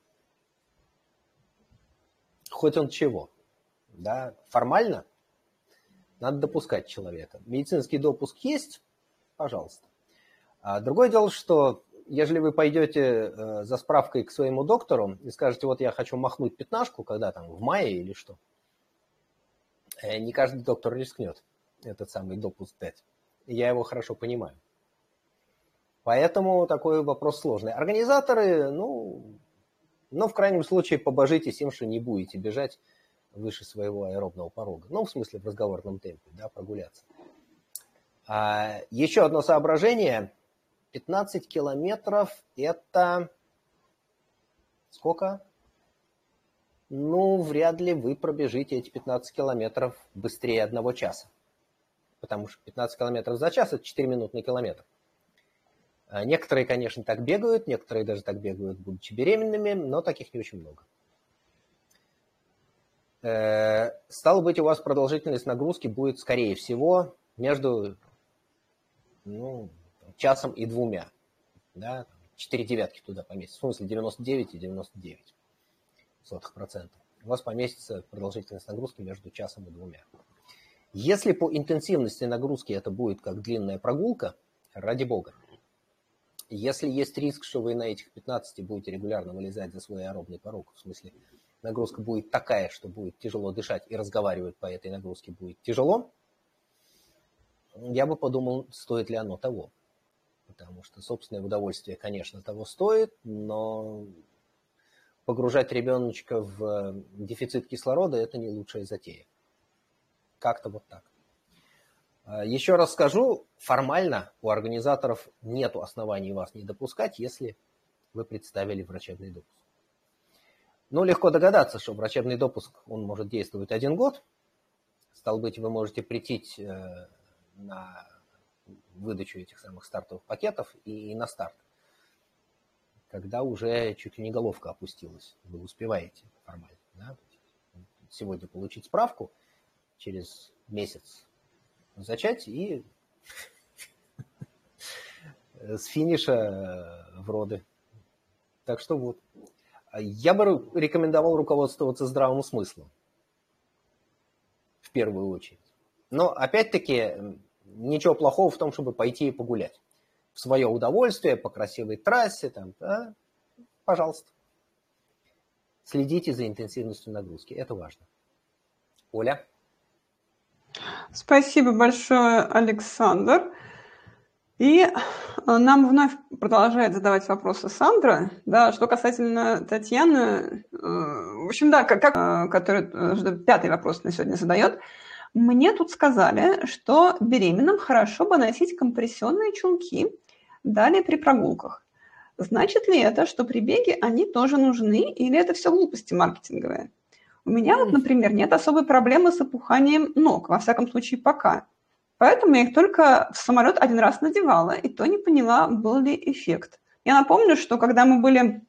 хоть он чего, да, формально надо допускать человека. Медицинский допуск есть, пожалуйста. А другое дело, что если вы пойдете э, за справкой к своему доктору и скажете, вот я хочу махнуть пятнашку, когда там, в мае или что, э, не каждый доктор рискнет этот самый допуск дать. Я его хорошо понимаю. Поэтому такой вопрос сложный. Организаторы, ну, ну, в крайнем случае, побожитесь им, что не будете бежать выше своего аэробного порога. Ну, в смысле, в разговорном темпе, да, прогуляться. А, еще одно соображение. 15 километров это сколько? Ну, вряд ли вы пробежите эти 15 километров быстрее одного часа. Потому что 15 километров за час – это 4 минуты на километр. А, некоторые, конечно, так бегают, некоторые даже так бегают, будучи беременными, но таких не очень много. Э, стало быть, у вас продолжительность нагрузки будет, скорее всего, между ну, часом и двумя. Да, 4 девятки туда поместится. В смысле 99 и 99 сотых процента. У вас поместится продолжительность нагрузки между часом и двумя. Если по интенсивности нагрузки это будет как длинная прогулка, ради бога. Если есть риск, что вы на этих 15 будете регулярно вылезать за свой аэробный порог, в смысле нагрузка будет такая, что будет тяжело дышать и разговаривать по этой нагрузке будет тяжело, я бы подумал, стоит ли оно того. Потому что собственное удовольствие, конечно, того стоит, но погружать ребеночка в дефицит кислорода – это не лучшая затея. Как-то вот так. А, еще раз скажу, формально у организаторов нет оснований вас не допускать, если вы представили врачебный допуск. Но легко догадаться, что врачебный допуск, он может действовать один год. Стал быть, вы можете прийти э, на выдачу этих самых стартовых пакетов и на старт, когда уже чуть ли не головка опустилась. Вы успеваете формально. Да? Сегодня получить справку, через месяц зачать и с финиша в роды. Так что вот. Я бы рекомендовал руководствоваться здравым смыслом. В первую очередь. Но опять-таки ничего плохого в том, чтобы пойти и погулять. В свое удовольствие, по красивой трассе, там, да, пожалуйста. Следите за интенсивностью нагрузки, это важно. Оля?
Спасибо большое, Александр. И э, нам вновь продолжает задавать вопросы Сандра. Да, что касательно Татьяны, э, в общем, да, как, э, который пятый вопрос на сегодня задает. Мне тут сказали, что беременным хорошо бы носить компрессионные чулки, далее при прогулках. Значит ли это, что при беге они тоже нужны, или это все глупости маркетинговые? У меня вот, например, нет особой проблемы с опуханием ног, во всяком случае пока. Поэтому я их только в самолет один раз надевала, и то не поняла, был ли эффект. Я напомню, что когда мы были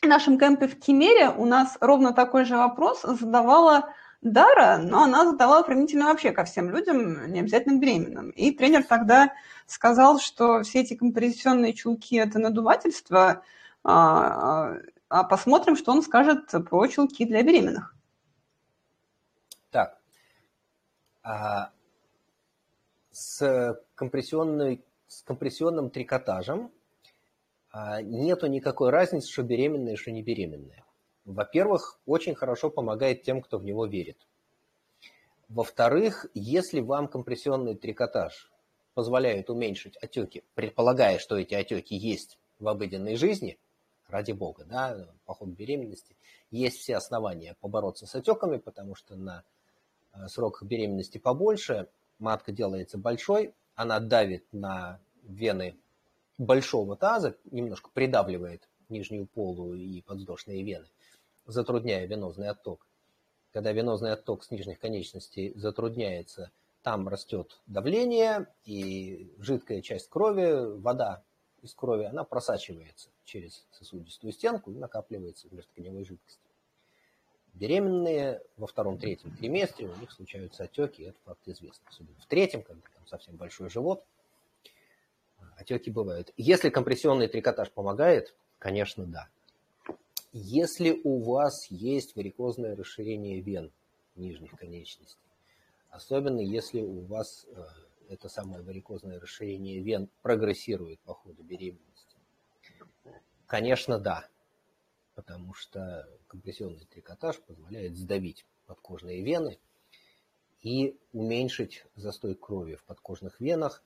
в нашем кемпе в Кемере, у нас ровно такой же вопрос задавала Дара, но она задала применительно вообще ко всем людям, не обязательно беременным. И тренер тогда сказал, что все эти компрессионные чулки – это надувательство, а, а посмотрим, что он скажет про чулки для беременных.
Так, а с, компрессионной, с компрессионным трикотажем а, нету никакой разницы, что беременная, что не беременная. Во-первых, очень хорошо помогает тем, кто в него верит. Во-вторых, если вам компрессионный трикотаж позволяет уменьшить отеки, предполагая, что эти отеки есть в обыденной жизни, ради бога, да, по ходу беременности, есть все основания побороться с отеками, потому что на срок беременности побольше, матка делается большой, она давит на вены большого таза, немножко придавливает нижнюю полу и подвздошные вены, затрудняя венозный отток. Когда венозный отток с нижних конечностей затрудняется, там растет давление, и жидкая часть крови, вода из крови, она просачивается через сосудистую стенку и накапливается в межтканевой жидкости. Беременные во втором-третьем триместре у них случаются отеки, это факт известный. Особенно в третьем, когда там совсем большой живот, отеки бывают. Если компрессионный трикотаж помогает, конечно, да. Если у вас есть варикозное расширение вен нижних конечностей, особенно если у вас э, это самое варикозное расширение вен прогрессирует по ходу беременности, конечно, да потому что компрессионный трикотаж позволяет сдавить подкожные вены и уменьшить застой крови в подкожных венах.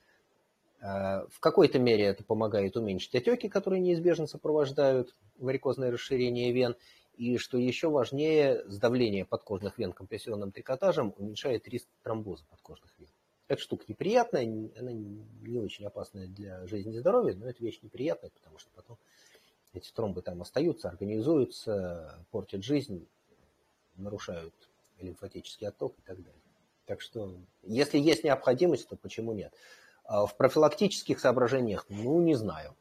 А, в какой-то мере это помогает уменьшить отеки, которые неизбежно сопровождают варикозное расширение вен. И что еще важнее, сдавление подкожных вен компрессионным трикотажем уменьшает риск тромбоза подкожных вен. Эта штука неприятная, она не очень опасная для жизни и здоровья, но это вещь неприятная, потому что потом эти тромбы там остаются, организуются, портят жизнь, нарушают лимфатический отток и так далее. Так что, если есть необходимость, то почему нет? А в профилактических соображениях, ну, не знаю.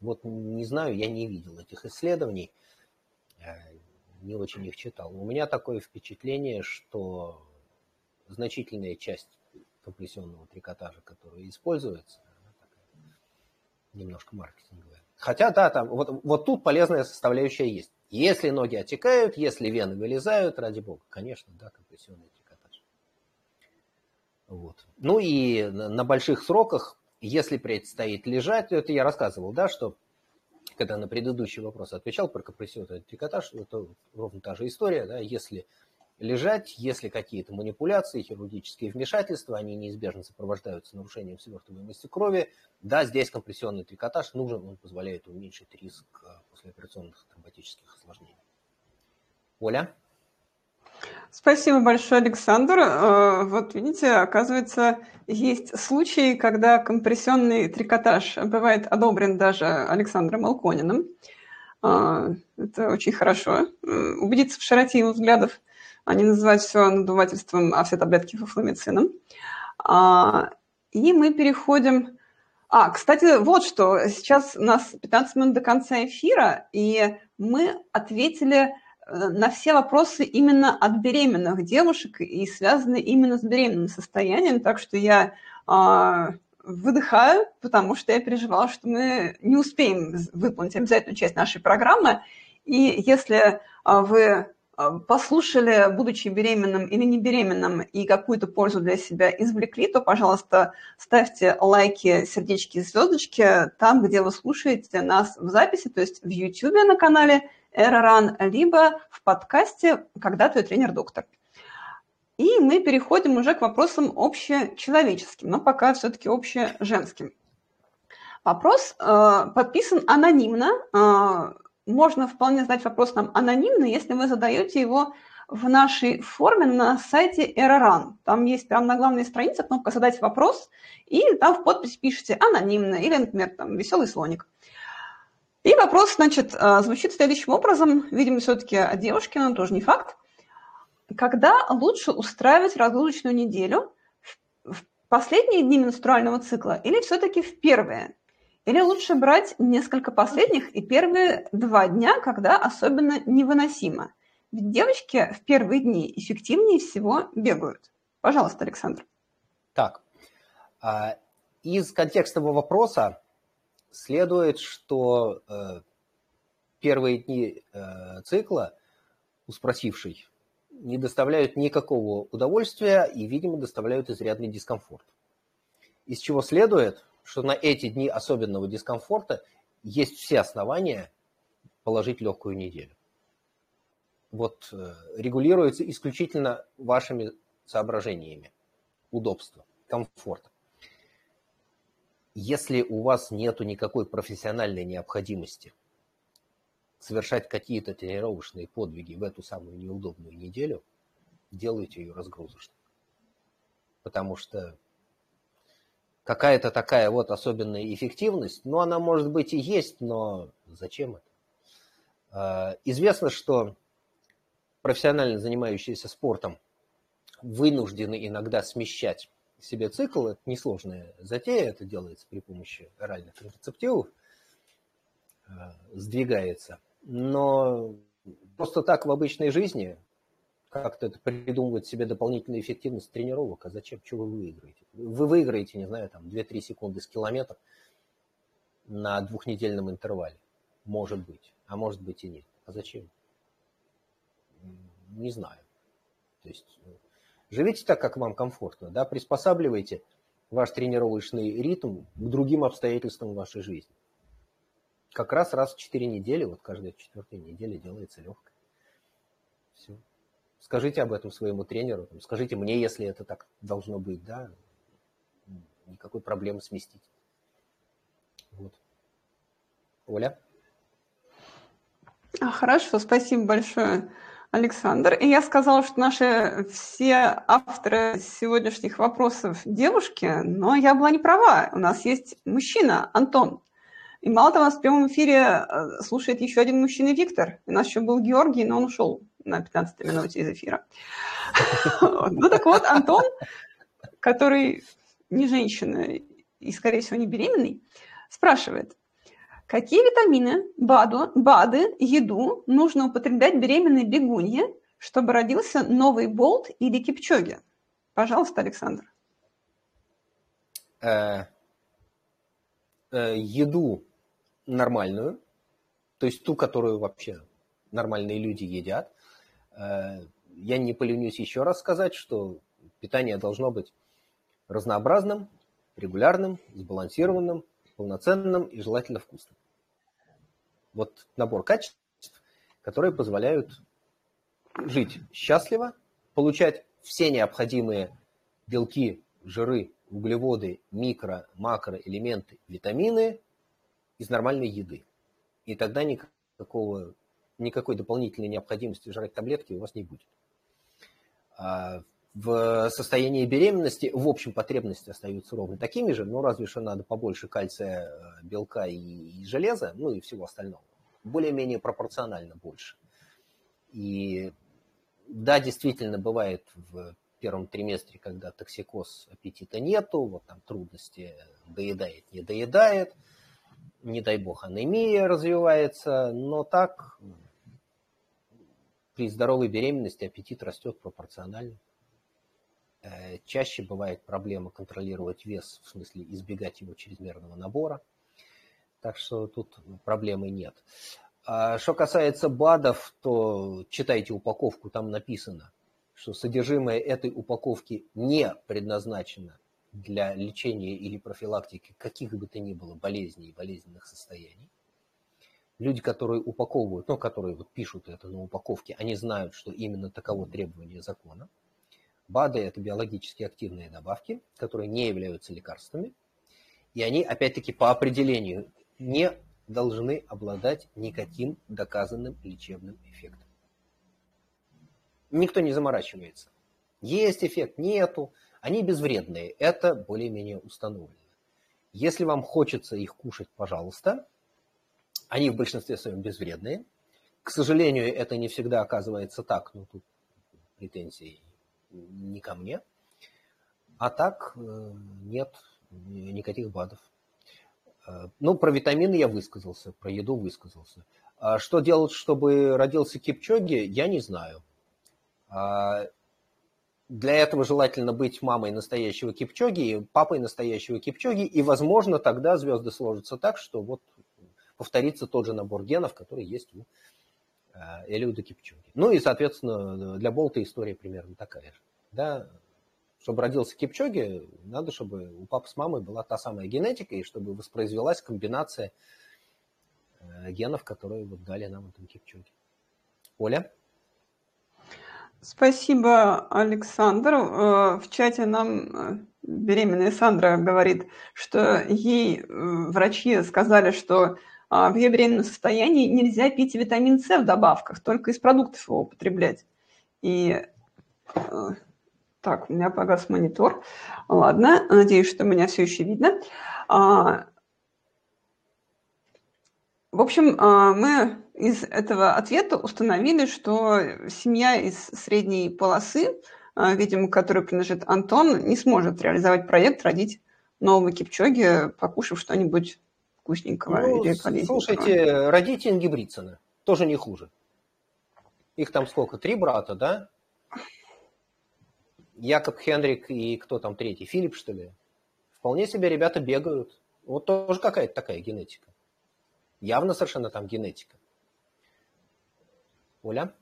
Вот не знаю, я не видел этих исследований, э, не очень их читал. У меня такое впечатление, что значительная часть компрессионного трикотажа, который используется, немножко маркетинговая, Хотя, да, там, вот, вот тут полезная составляющая есть. Если ноги отекают, если вены вылезают, ради бога, конечно, да, компрессионный трикотаж. Вот. Ну и на больших сроках, если предстоит лежать, это я рассказывал, да, что когда на предыдущий вопрос отвечал про компрессионный трикотаж, это ровно та же история, да, если лежать, если какие-то манипуляции, хирургические вмешательства, они неизбежно сопровождаются нарушением свертываемости крови. Да, здесь компрессионный трикотаж нужен, он позволяет уменьшить риск э, послеоперационных тромботических осложнений. Оля?
Спасибо большое, Александр. Э, вот видите, оказывается, есть случаи, когда компрессионный трикотаж бывает одобрен даже Александром Алкониным. Э, это очень хорошо. Убедиться в широте его взглядов, а не называть все надувательством, а все таблетки фуфломицином. И мы переходим... А, кстати, вот что. Сейчас у нас 15 минут до конца эфира, и мы ответили Э, на все вопросы именно от беременных девушек и связаны именно с беременным состоянием. Так что я э, выдыхаю, потому что я переживала, что мы не успеем выполнить обязательную часть нашей программы. И если э, вы послушали, будучи беременным или не беременным, и какую-то пользу для себя извлекли, то, пожалуйста, ставьте лайки, сердечки, звездочки там, где вы слушаете нас в записи, то есть в YouTube на канале Эроран, либо в подкасте «Когда твой тренер-доктор». И мы переходим уже к вопросам общечеловеческим, но пока все-таки общеженским. Вопрос э, подписан анонимно. Э, можно вполне задать вопрос нам анонимно, если вы задаете его в нашей форме на сайте Errorun. Там есть прямо на главной странице кнопка «Задать вопрос», и там в подпись пишите «анонимно» или, например, там «веселый слоник». И вопрос, значит, э, звучит следующим образом. Видимо, все-таки от девушки, но тоже не факт. Когда лучше устраивать разлучную неделю? В последние дни менструального цикла или все-таки в первые? Или лучше брать несколько последних и первые два дня, когда особенно невыносимо? Ведь девочки в первые дни эффективнее всего бегают. Пожалуйста, Александр.
Так, а, из контекстного вопроса следует, что э, первые дни э, цикла у спросившей не доставляют никакого удовольствия и, видимо, доставляют изрядный дискомфорт. Из чего следует, что на эти дни особенного дискомфорта есть все основания положить легкую неделю. Вот э, регулируется исключительно вашими соображениями удобства, комфорта. Если у вас нет никакой профессиональной необходимости совершать какие-то тренировочные подвиги в эту самую неудобную неделю, делайте ее разгрузочной. Потому что какая-то такая вот особенная эффективность, ну, она может быть и есть, но зачем это? А, известно, что профессионально занимающиеся спортом вынуждены иногда смещать себе цикл, это несложная затея, это делается при помощи оральных контрацептивов, э, сдвигается. Но просто так в обычной жизни как-то это придумывать себе дополнительную эффективность тренировок, а зачем, что вы выиграете? Вы выиграете, не знаю, там 2-3 секунды с километра на двухнедельном интервале. Может быть, а может быть и нет. А зачем? Не знаю. То есть э, Живите так, как вам комфортно, да, приспосабливайте ваш тренировочный ритм к другим обстоятельствам вашей жизни. Как раз раз в 4 недели, вот каждая четвертая неделя делается легкой. Все. Скажите об этом своему тренеру, скажите мне, если это так должно быть, да, никакой проблемы сместить. Вот. Оля?
А, хорошо, спасибо большое. Александр. И я сказала, что наши все авторы сегодняшних вопросов девушки, но я была не права. У нас есть мужчина, Антон. И мало того, нас в прямом эфире э, слушает еще один мужчина, Виктор. У нас еще был Георгий, но он ушел на 15 минуте из эфира. Ну так вот, Антон, который не женщина и, скорее всего, не беременный, спрашивает, Какие витамины, БАДу, БАДы, еду нужно употреблять беременной бегунье, чтобы родился новый болт или кипчоги? Пожалуйста, Александр.
Э, э, еду нормальную, то есть ту, которую вообще нормальные люди едят. Э, я не поленюсь еще раз сказать, что питание должно быть разнообразным, регулярным, сбалансированным, полноценным и желательно вкусным. Вот набор качеств, которые позволяют жить счастливо, получать все необходимые белки, жиры, углеводы, микро, макроэлементы, витамины из нормальной еды. И тогда никакого, никакой дополнительной необходимости жрать таблетки у вас не будет. А в состоянии беременности, в общем, потребности остаются ровно такими же, но разве что надо побольше кальция, э, белка и, и железа, ну и всего остального. Более-менее пропорционально больше. И да, действительно, бывает в первом триместре, когда токсикоз, аппетита нету, вот там трудности, доедает, не доедает, не дай бог анемия развивается, но так при здоровой беременности аппетит растет пропорционально. Э, чаще бывает проблема контролировать вес, в смысле избегать его чрезмерного набора. Так что тут проблемы нет. А что касается БАДов, то читайте упаковку, там написано, что содержимое этой упаковки не предназначено для лечения или профилактики каких бы то ни было болезней и болезненных состояний. Люди, которые упаковывают, ну, которые вот пишут это на упаковке, они знают, что именно таково требование закона. БАДы – это биологически активные добавки, которые не являются лекарствами, и они, опять-таки, по определению не должны обладать никаким доказанным лечебным эффектом. Никто не заморачивается. Есть эффект, нету. Они безвредные. Это более-менее установлено. Если вам хочется их кушать, пожалуйста. Они в большинстве своем безвредные. К сожалению, это не всегда оказывается так. Но тут претензий не ко мне. А так э, нет никаких БАДов. Э, ну, про витамины я высказался, про еду высказался. А что делать, чтобы родился Кипчоги, я не знаю. А для этого желательно быть мамой настоящего Кипчоги, папой настоящего Кипчоги, и, возможно, тогда звезды сложатся так, что вот повторится тот же набор генов, который есть у э, Элиуда Кипчоги. Ну и, соответственно, для Болта история примерно такая же. Да, чтобы родился Кипчоги, надо, чтобы у папы с мамой была та самая генетика, и чтобы воспроизвелась комбинация э, генов, которые вот дали нам этом Кипчоги. Оля?
Спасибо, Александр. Э, в чате нам беременная Сандра говорит, что ей врачи сказали, что в ее беременном состоянии нельзя пить витамин С в добавках, только из продуктов его употреблять. И так, у меня погас монитор. Ладно, надеюсь, что меня все еще видно. А, в общем, а, мы из этого ответа установили, что семья из средней полосы, а, видимо, которой принадлежит Антон, не сможет реализовать проект родить нового Кипчоги, покушав что-нибудь вкусненького ну, или полезненького.
Слушайте, родите Ингибрицена, тоже не хуже. Их там сколько, три брата, да? Якоб Хендрик и кто там третий, Филипп, что ли? Вполне себе ребята бегают. Вот тоже какая-то такая генетика. Явно совершенно там генетика. Оля?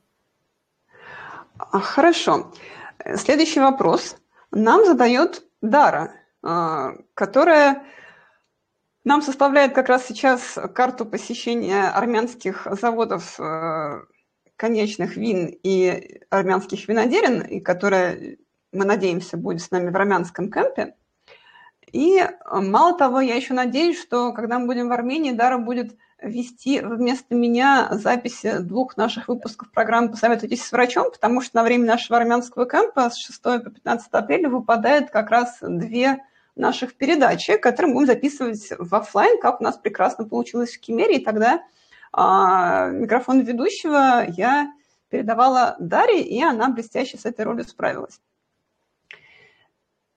А, хорошо. Следующий вопрос нам задает Дара, а, которая нам составляет как раз сейчас карту посещения армянских заводов э, конечных вин и армянских виноделин, и которая мы надеемся, будет с нами в армянском кемпе. И э, мало того, я еще надеюсь, что когда мы будем в Армении, Дара будет вести вместо меня записи двух наших выпусков программы «Посоветуйтесь с врачом», потому что на время нашего армянского кемпа с 6 по 15 апреля выпадает как раз две наших передачи, которые мы будем записывать в офлайн, как у нас прекрасно получилось в Кемере. И тогда а, микрофон ведущего я передавала Дарье, и она блестяще с этой ролью справилась.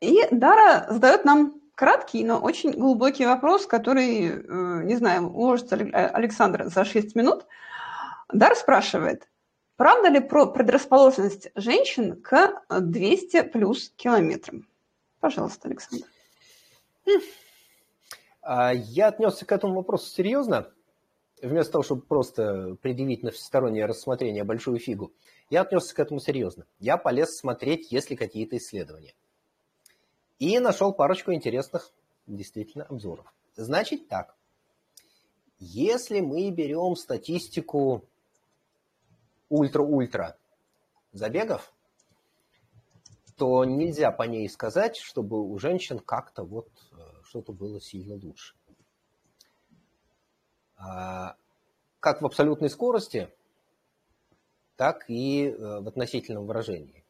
И Дара задает нам краткий, но очень глубокий вопрос, который, э, не знаю, уложится Александр за 6 минут. Дара спрашивает, правда ли про предрасположенность женщин к 200 плюс километрам? Пожалуйста, Александр.
А, я отнесся к этому вопросу серьезно, вместо того, чтобы просто предъявить на всестороннее рассмотрение большую фигу. Я отнесся к этому серьезно. Я полез смотреть, есть ли какие-то исследования – и нашел парочку интересных действительно обзоров. Значит так, если мы берем статистику ультра-ультра забегов, то нельзя по ней сказать, чтобы у женщин как-то вот что-то было сильно лучше. А, как в абсолютной скорости, так и э, в относительном выражении.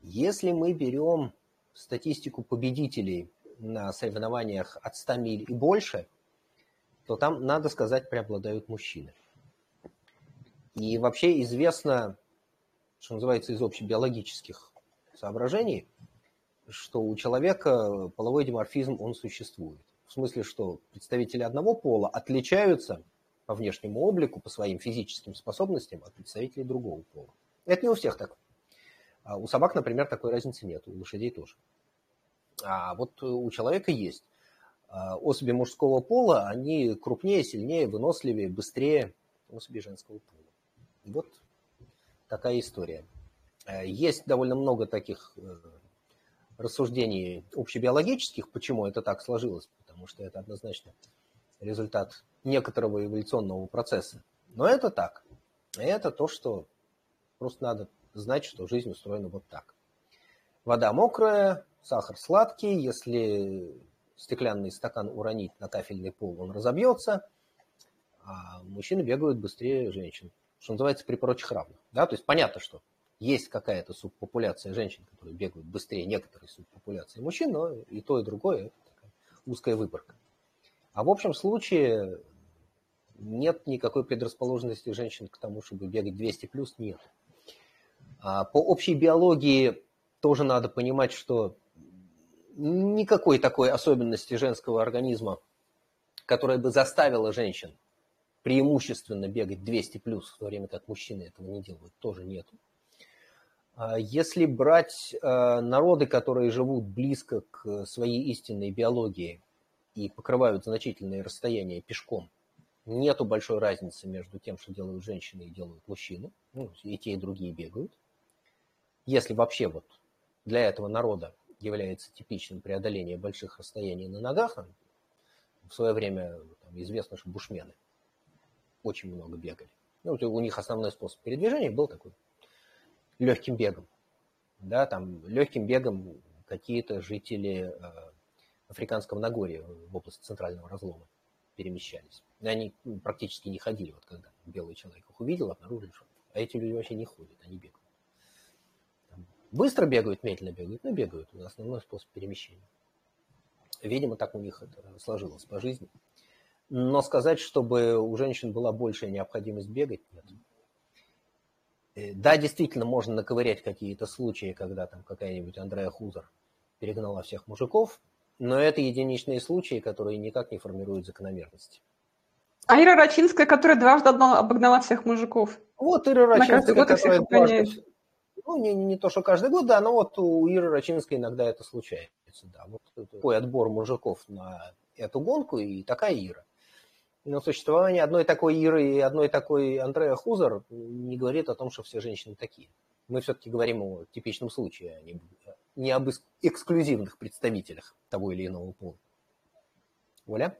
Если мы берем статистику победителей на соревнованиях от 100 миль и больше, то там, надо сказать, преобладают мужчины. И вообще известно, что называется, из общебиологических соображений, что у человека половой диморфизм, он существует. В смысле, что представители одного пола отличаются по внешнему облику, по своим физическим способностям от представителей другого пола. Это не у всех так. А у собак, например, такой разницы нет, у лошадей тоже. А вот у человека есть. А особи мужского пола, они крупнее, сильнее, выносливее, быстрее особи женского пола. Вот такая история. Э, есть довольно много таких э, рассуждений общебиологических, почему это так сложилось, потому что это однозначно результат некоторого эволюционного процесса. Но это так. Это то, что просто надо знать, что жизнь устроена вот так. Вода мокрая, сахар сладкий. Если стеклянный стакан уронить на кафельный пол, он разобьется. А мужчины бегают быстрее женщин. Что называется, при прочих равных. Да? То есть понятно, что есть какая-то субпопуляция женщин, которые бегают быстрее некоторые субпопуляции мужчин, но и то, и другое – это такая узкая выборка. А в общем случае нет никакой предрасположенности женщин к тому, чтобы бегать 200 плюс, нет. А по общей биологии тоже надо понимать, что никакой такой особенности женского организма, которая бы заставила женщин преимущественно бегать 200 плюс, в то время как мужчины этого не делают, тоже нет. А если брать э, народы, которые живут близко к своей истинной биологии и покрывают значительные расстояния пешком, нету большой разницы между тем, что делают женщины и делают мужчины. Ну, и те, и другие бегают. Если вообще вот для этого народа является типичным преодоление больших расстояний на ногах, в свое время там, известно, что бушмены очень много бегали. Ну, у них основной способ передвижения был такой легким бегом. Да, там легким бегом какие-то жители э, Африканского Нагорья в области центрального разлома перемещались. И они практически не ходили, вот когда белый человек их увидел, обнаружили, что а эти люди вообще не ходят, они бегают. Там, быстро бегают, медленно бегают, но бегают. Это основной способ перемещения. Видимо, так у них это сложилось по жизни. Но сказать, чтобы у женщин была большая необходимость бегать, нет. Э, да, действительно, можно наковырять какие-то случаи, когда там какая-нибудь Андрея Хузер перегнала всех мужиков, но это единичные случаи, которые никак не формируют закономерности.
А Ира Рачинская, которая дважды обогнала всех мужиков.
Вот Ира Рачинская, которая дважды... Ну, не, не то, что каждый год, да, но вот у Иры Рачинской иногда это случается, да. Вот такой отбор мужиков на эту гонку, и такая Ира. Но существование одной такой Иры и одной такой Андрея Хузер не говорит о том, что все женщины такие. Мы все-таки говорим о типичном случае, а не, не об эксклюзивных представителях того или иного пола. Оля?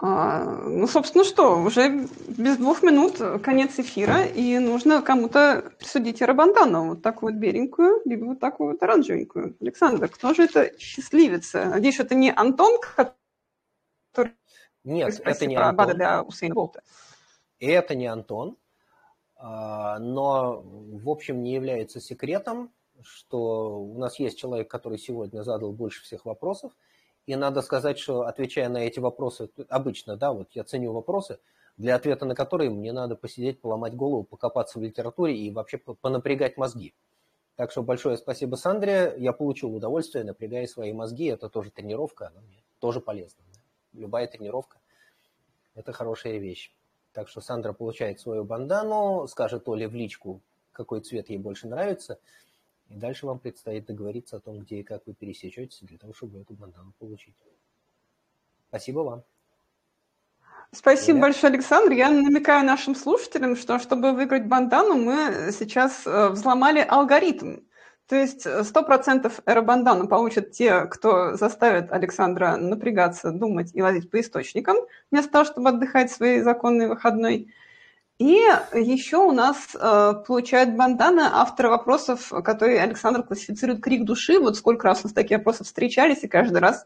А, ну, собственно, что, уже без двух минут конец эфира, и нужно кому-то присудить Рабандану, вот такую вот беленькую, либо вот такую вот оранжевенькую. Александр, кто же это счастливица? Надеюсь, это не Антон, который...
Нет, это не Антон. Для Усейна Болта. Это не Антон, а, но, в общем, не является секретом, что у нас есть человек, который сегодня задал больше всех вопросов, и надо сказать, что отвечая на эти вопросы, обычно, да, вот я ценю вопросы, для ответа на которые мне надо посидеть, поломать голову, покопаться в литературе и вообще понапрягать мозги. Так что большое спасибо, Сандре. Я получил удовольствие, напрягая свои мозги. Это тоже тренировка, она мне тоже полезна любая тренировка – это хорошая вещь. Так что Сандра получает свою бандану, скажет Оле в личку, какой цвет ей больше нравится, и дальше вам предстоит договориться о том, где и как вы пересечетесь для того, чтобы эту бандану получить. Спасибо вам.
Спасибо Оля. большое, Александр. Я намекаю нашим слушателям, что чтобы выиграть бандану, мы сейчас э, взломали алгоритм. То есть 100% э, эробандану получат те, кто заставит Александра напрягаться, думать и лазить по источникам, вместо того, чтобы отдыхать своей законной выходной. И еще у нас э, получают банданы авторы вопросов, которые Александр классифицирует крик души. Вот сколько раз у нас такие вопросы встречались, и каждый раз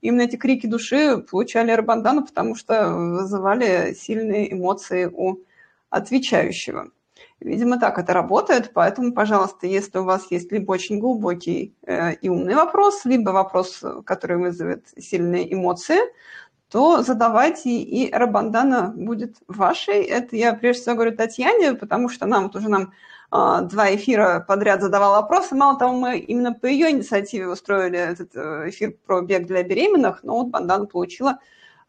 именно эти крики души получали эробандану, потому что вызывали сильные эмоции у отвечающего. Видимо, так это работает, поэтому, пожалуйста, если у вас есть либо очень глубокий э, и умный вопрос, либо вопрос, который вызовет сильные эмоции, то задавайте, и Рабандана будет вашей. Это я прежде всего говорю Татьяне, потому что нам вот уже нам а, два эфира подряд задавала вопросы. Мало того, мы именно по ее инициативе устроили этот э, эфир про бег для беременных, но вот Бандана получила,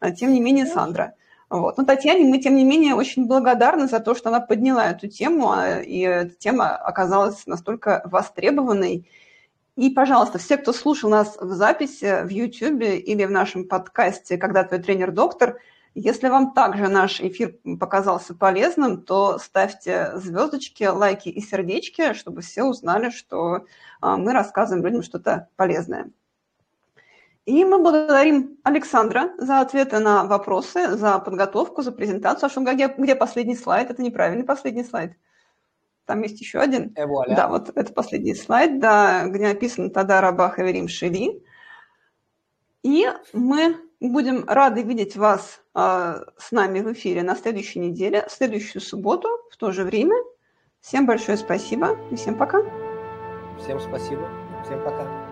а, тем не менее, Сандра. Вот. Но Татьяне мы, тем не менее, очень благодарны за то, что она подняла эту тему, а, и эта тема оказалась настолько востребованной. И, пожалуйста, все, кто слушал нас в записи в YouTube или в нашем подкасте «Когда твой тренер-доктор», если вам также наш эфир показался полезным, то ставьте звездочки, лайки и сердечки, чтобы все узнали, что а, мы рассказываем людям что-то полезное. И мы благодарим Александра за ответы на вопросы, за подготовку, за презентацию. А что, где, где последний слайд? Это неправильный последний слайд. Там есть еще один.
Эвуаля.
Да, вот это последний слайд, да, где написано «Тада Рабах Эверим Шили». И мы Будем рады видеть вас э, с нами в эфире на следующей неделе, в следующую субботу в то же время. Всем большое спасибо и всем пока.
Всем спасибо. Всем пока.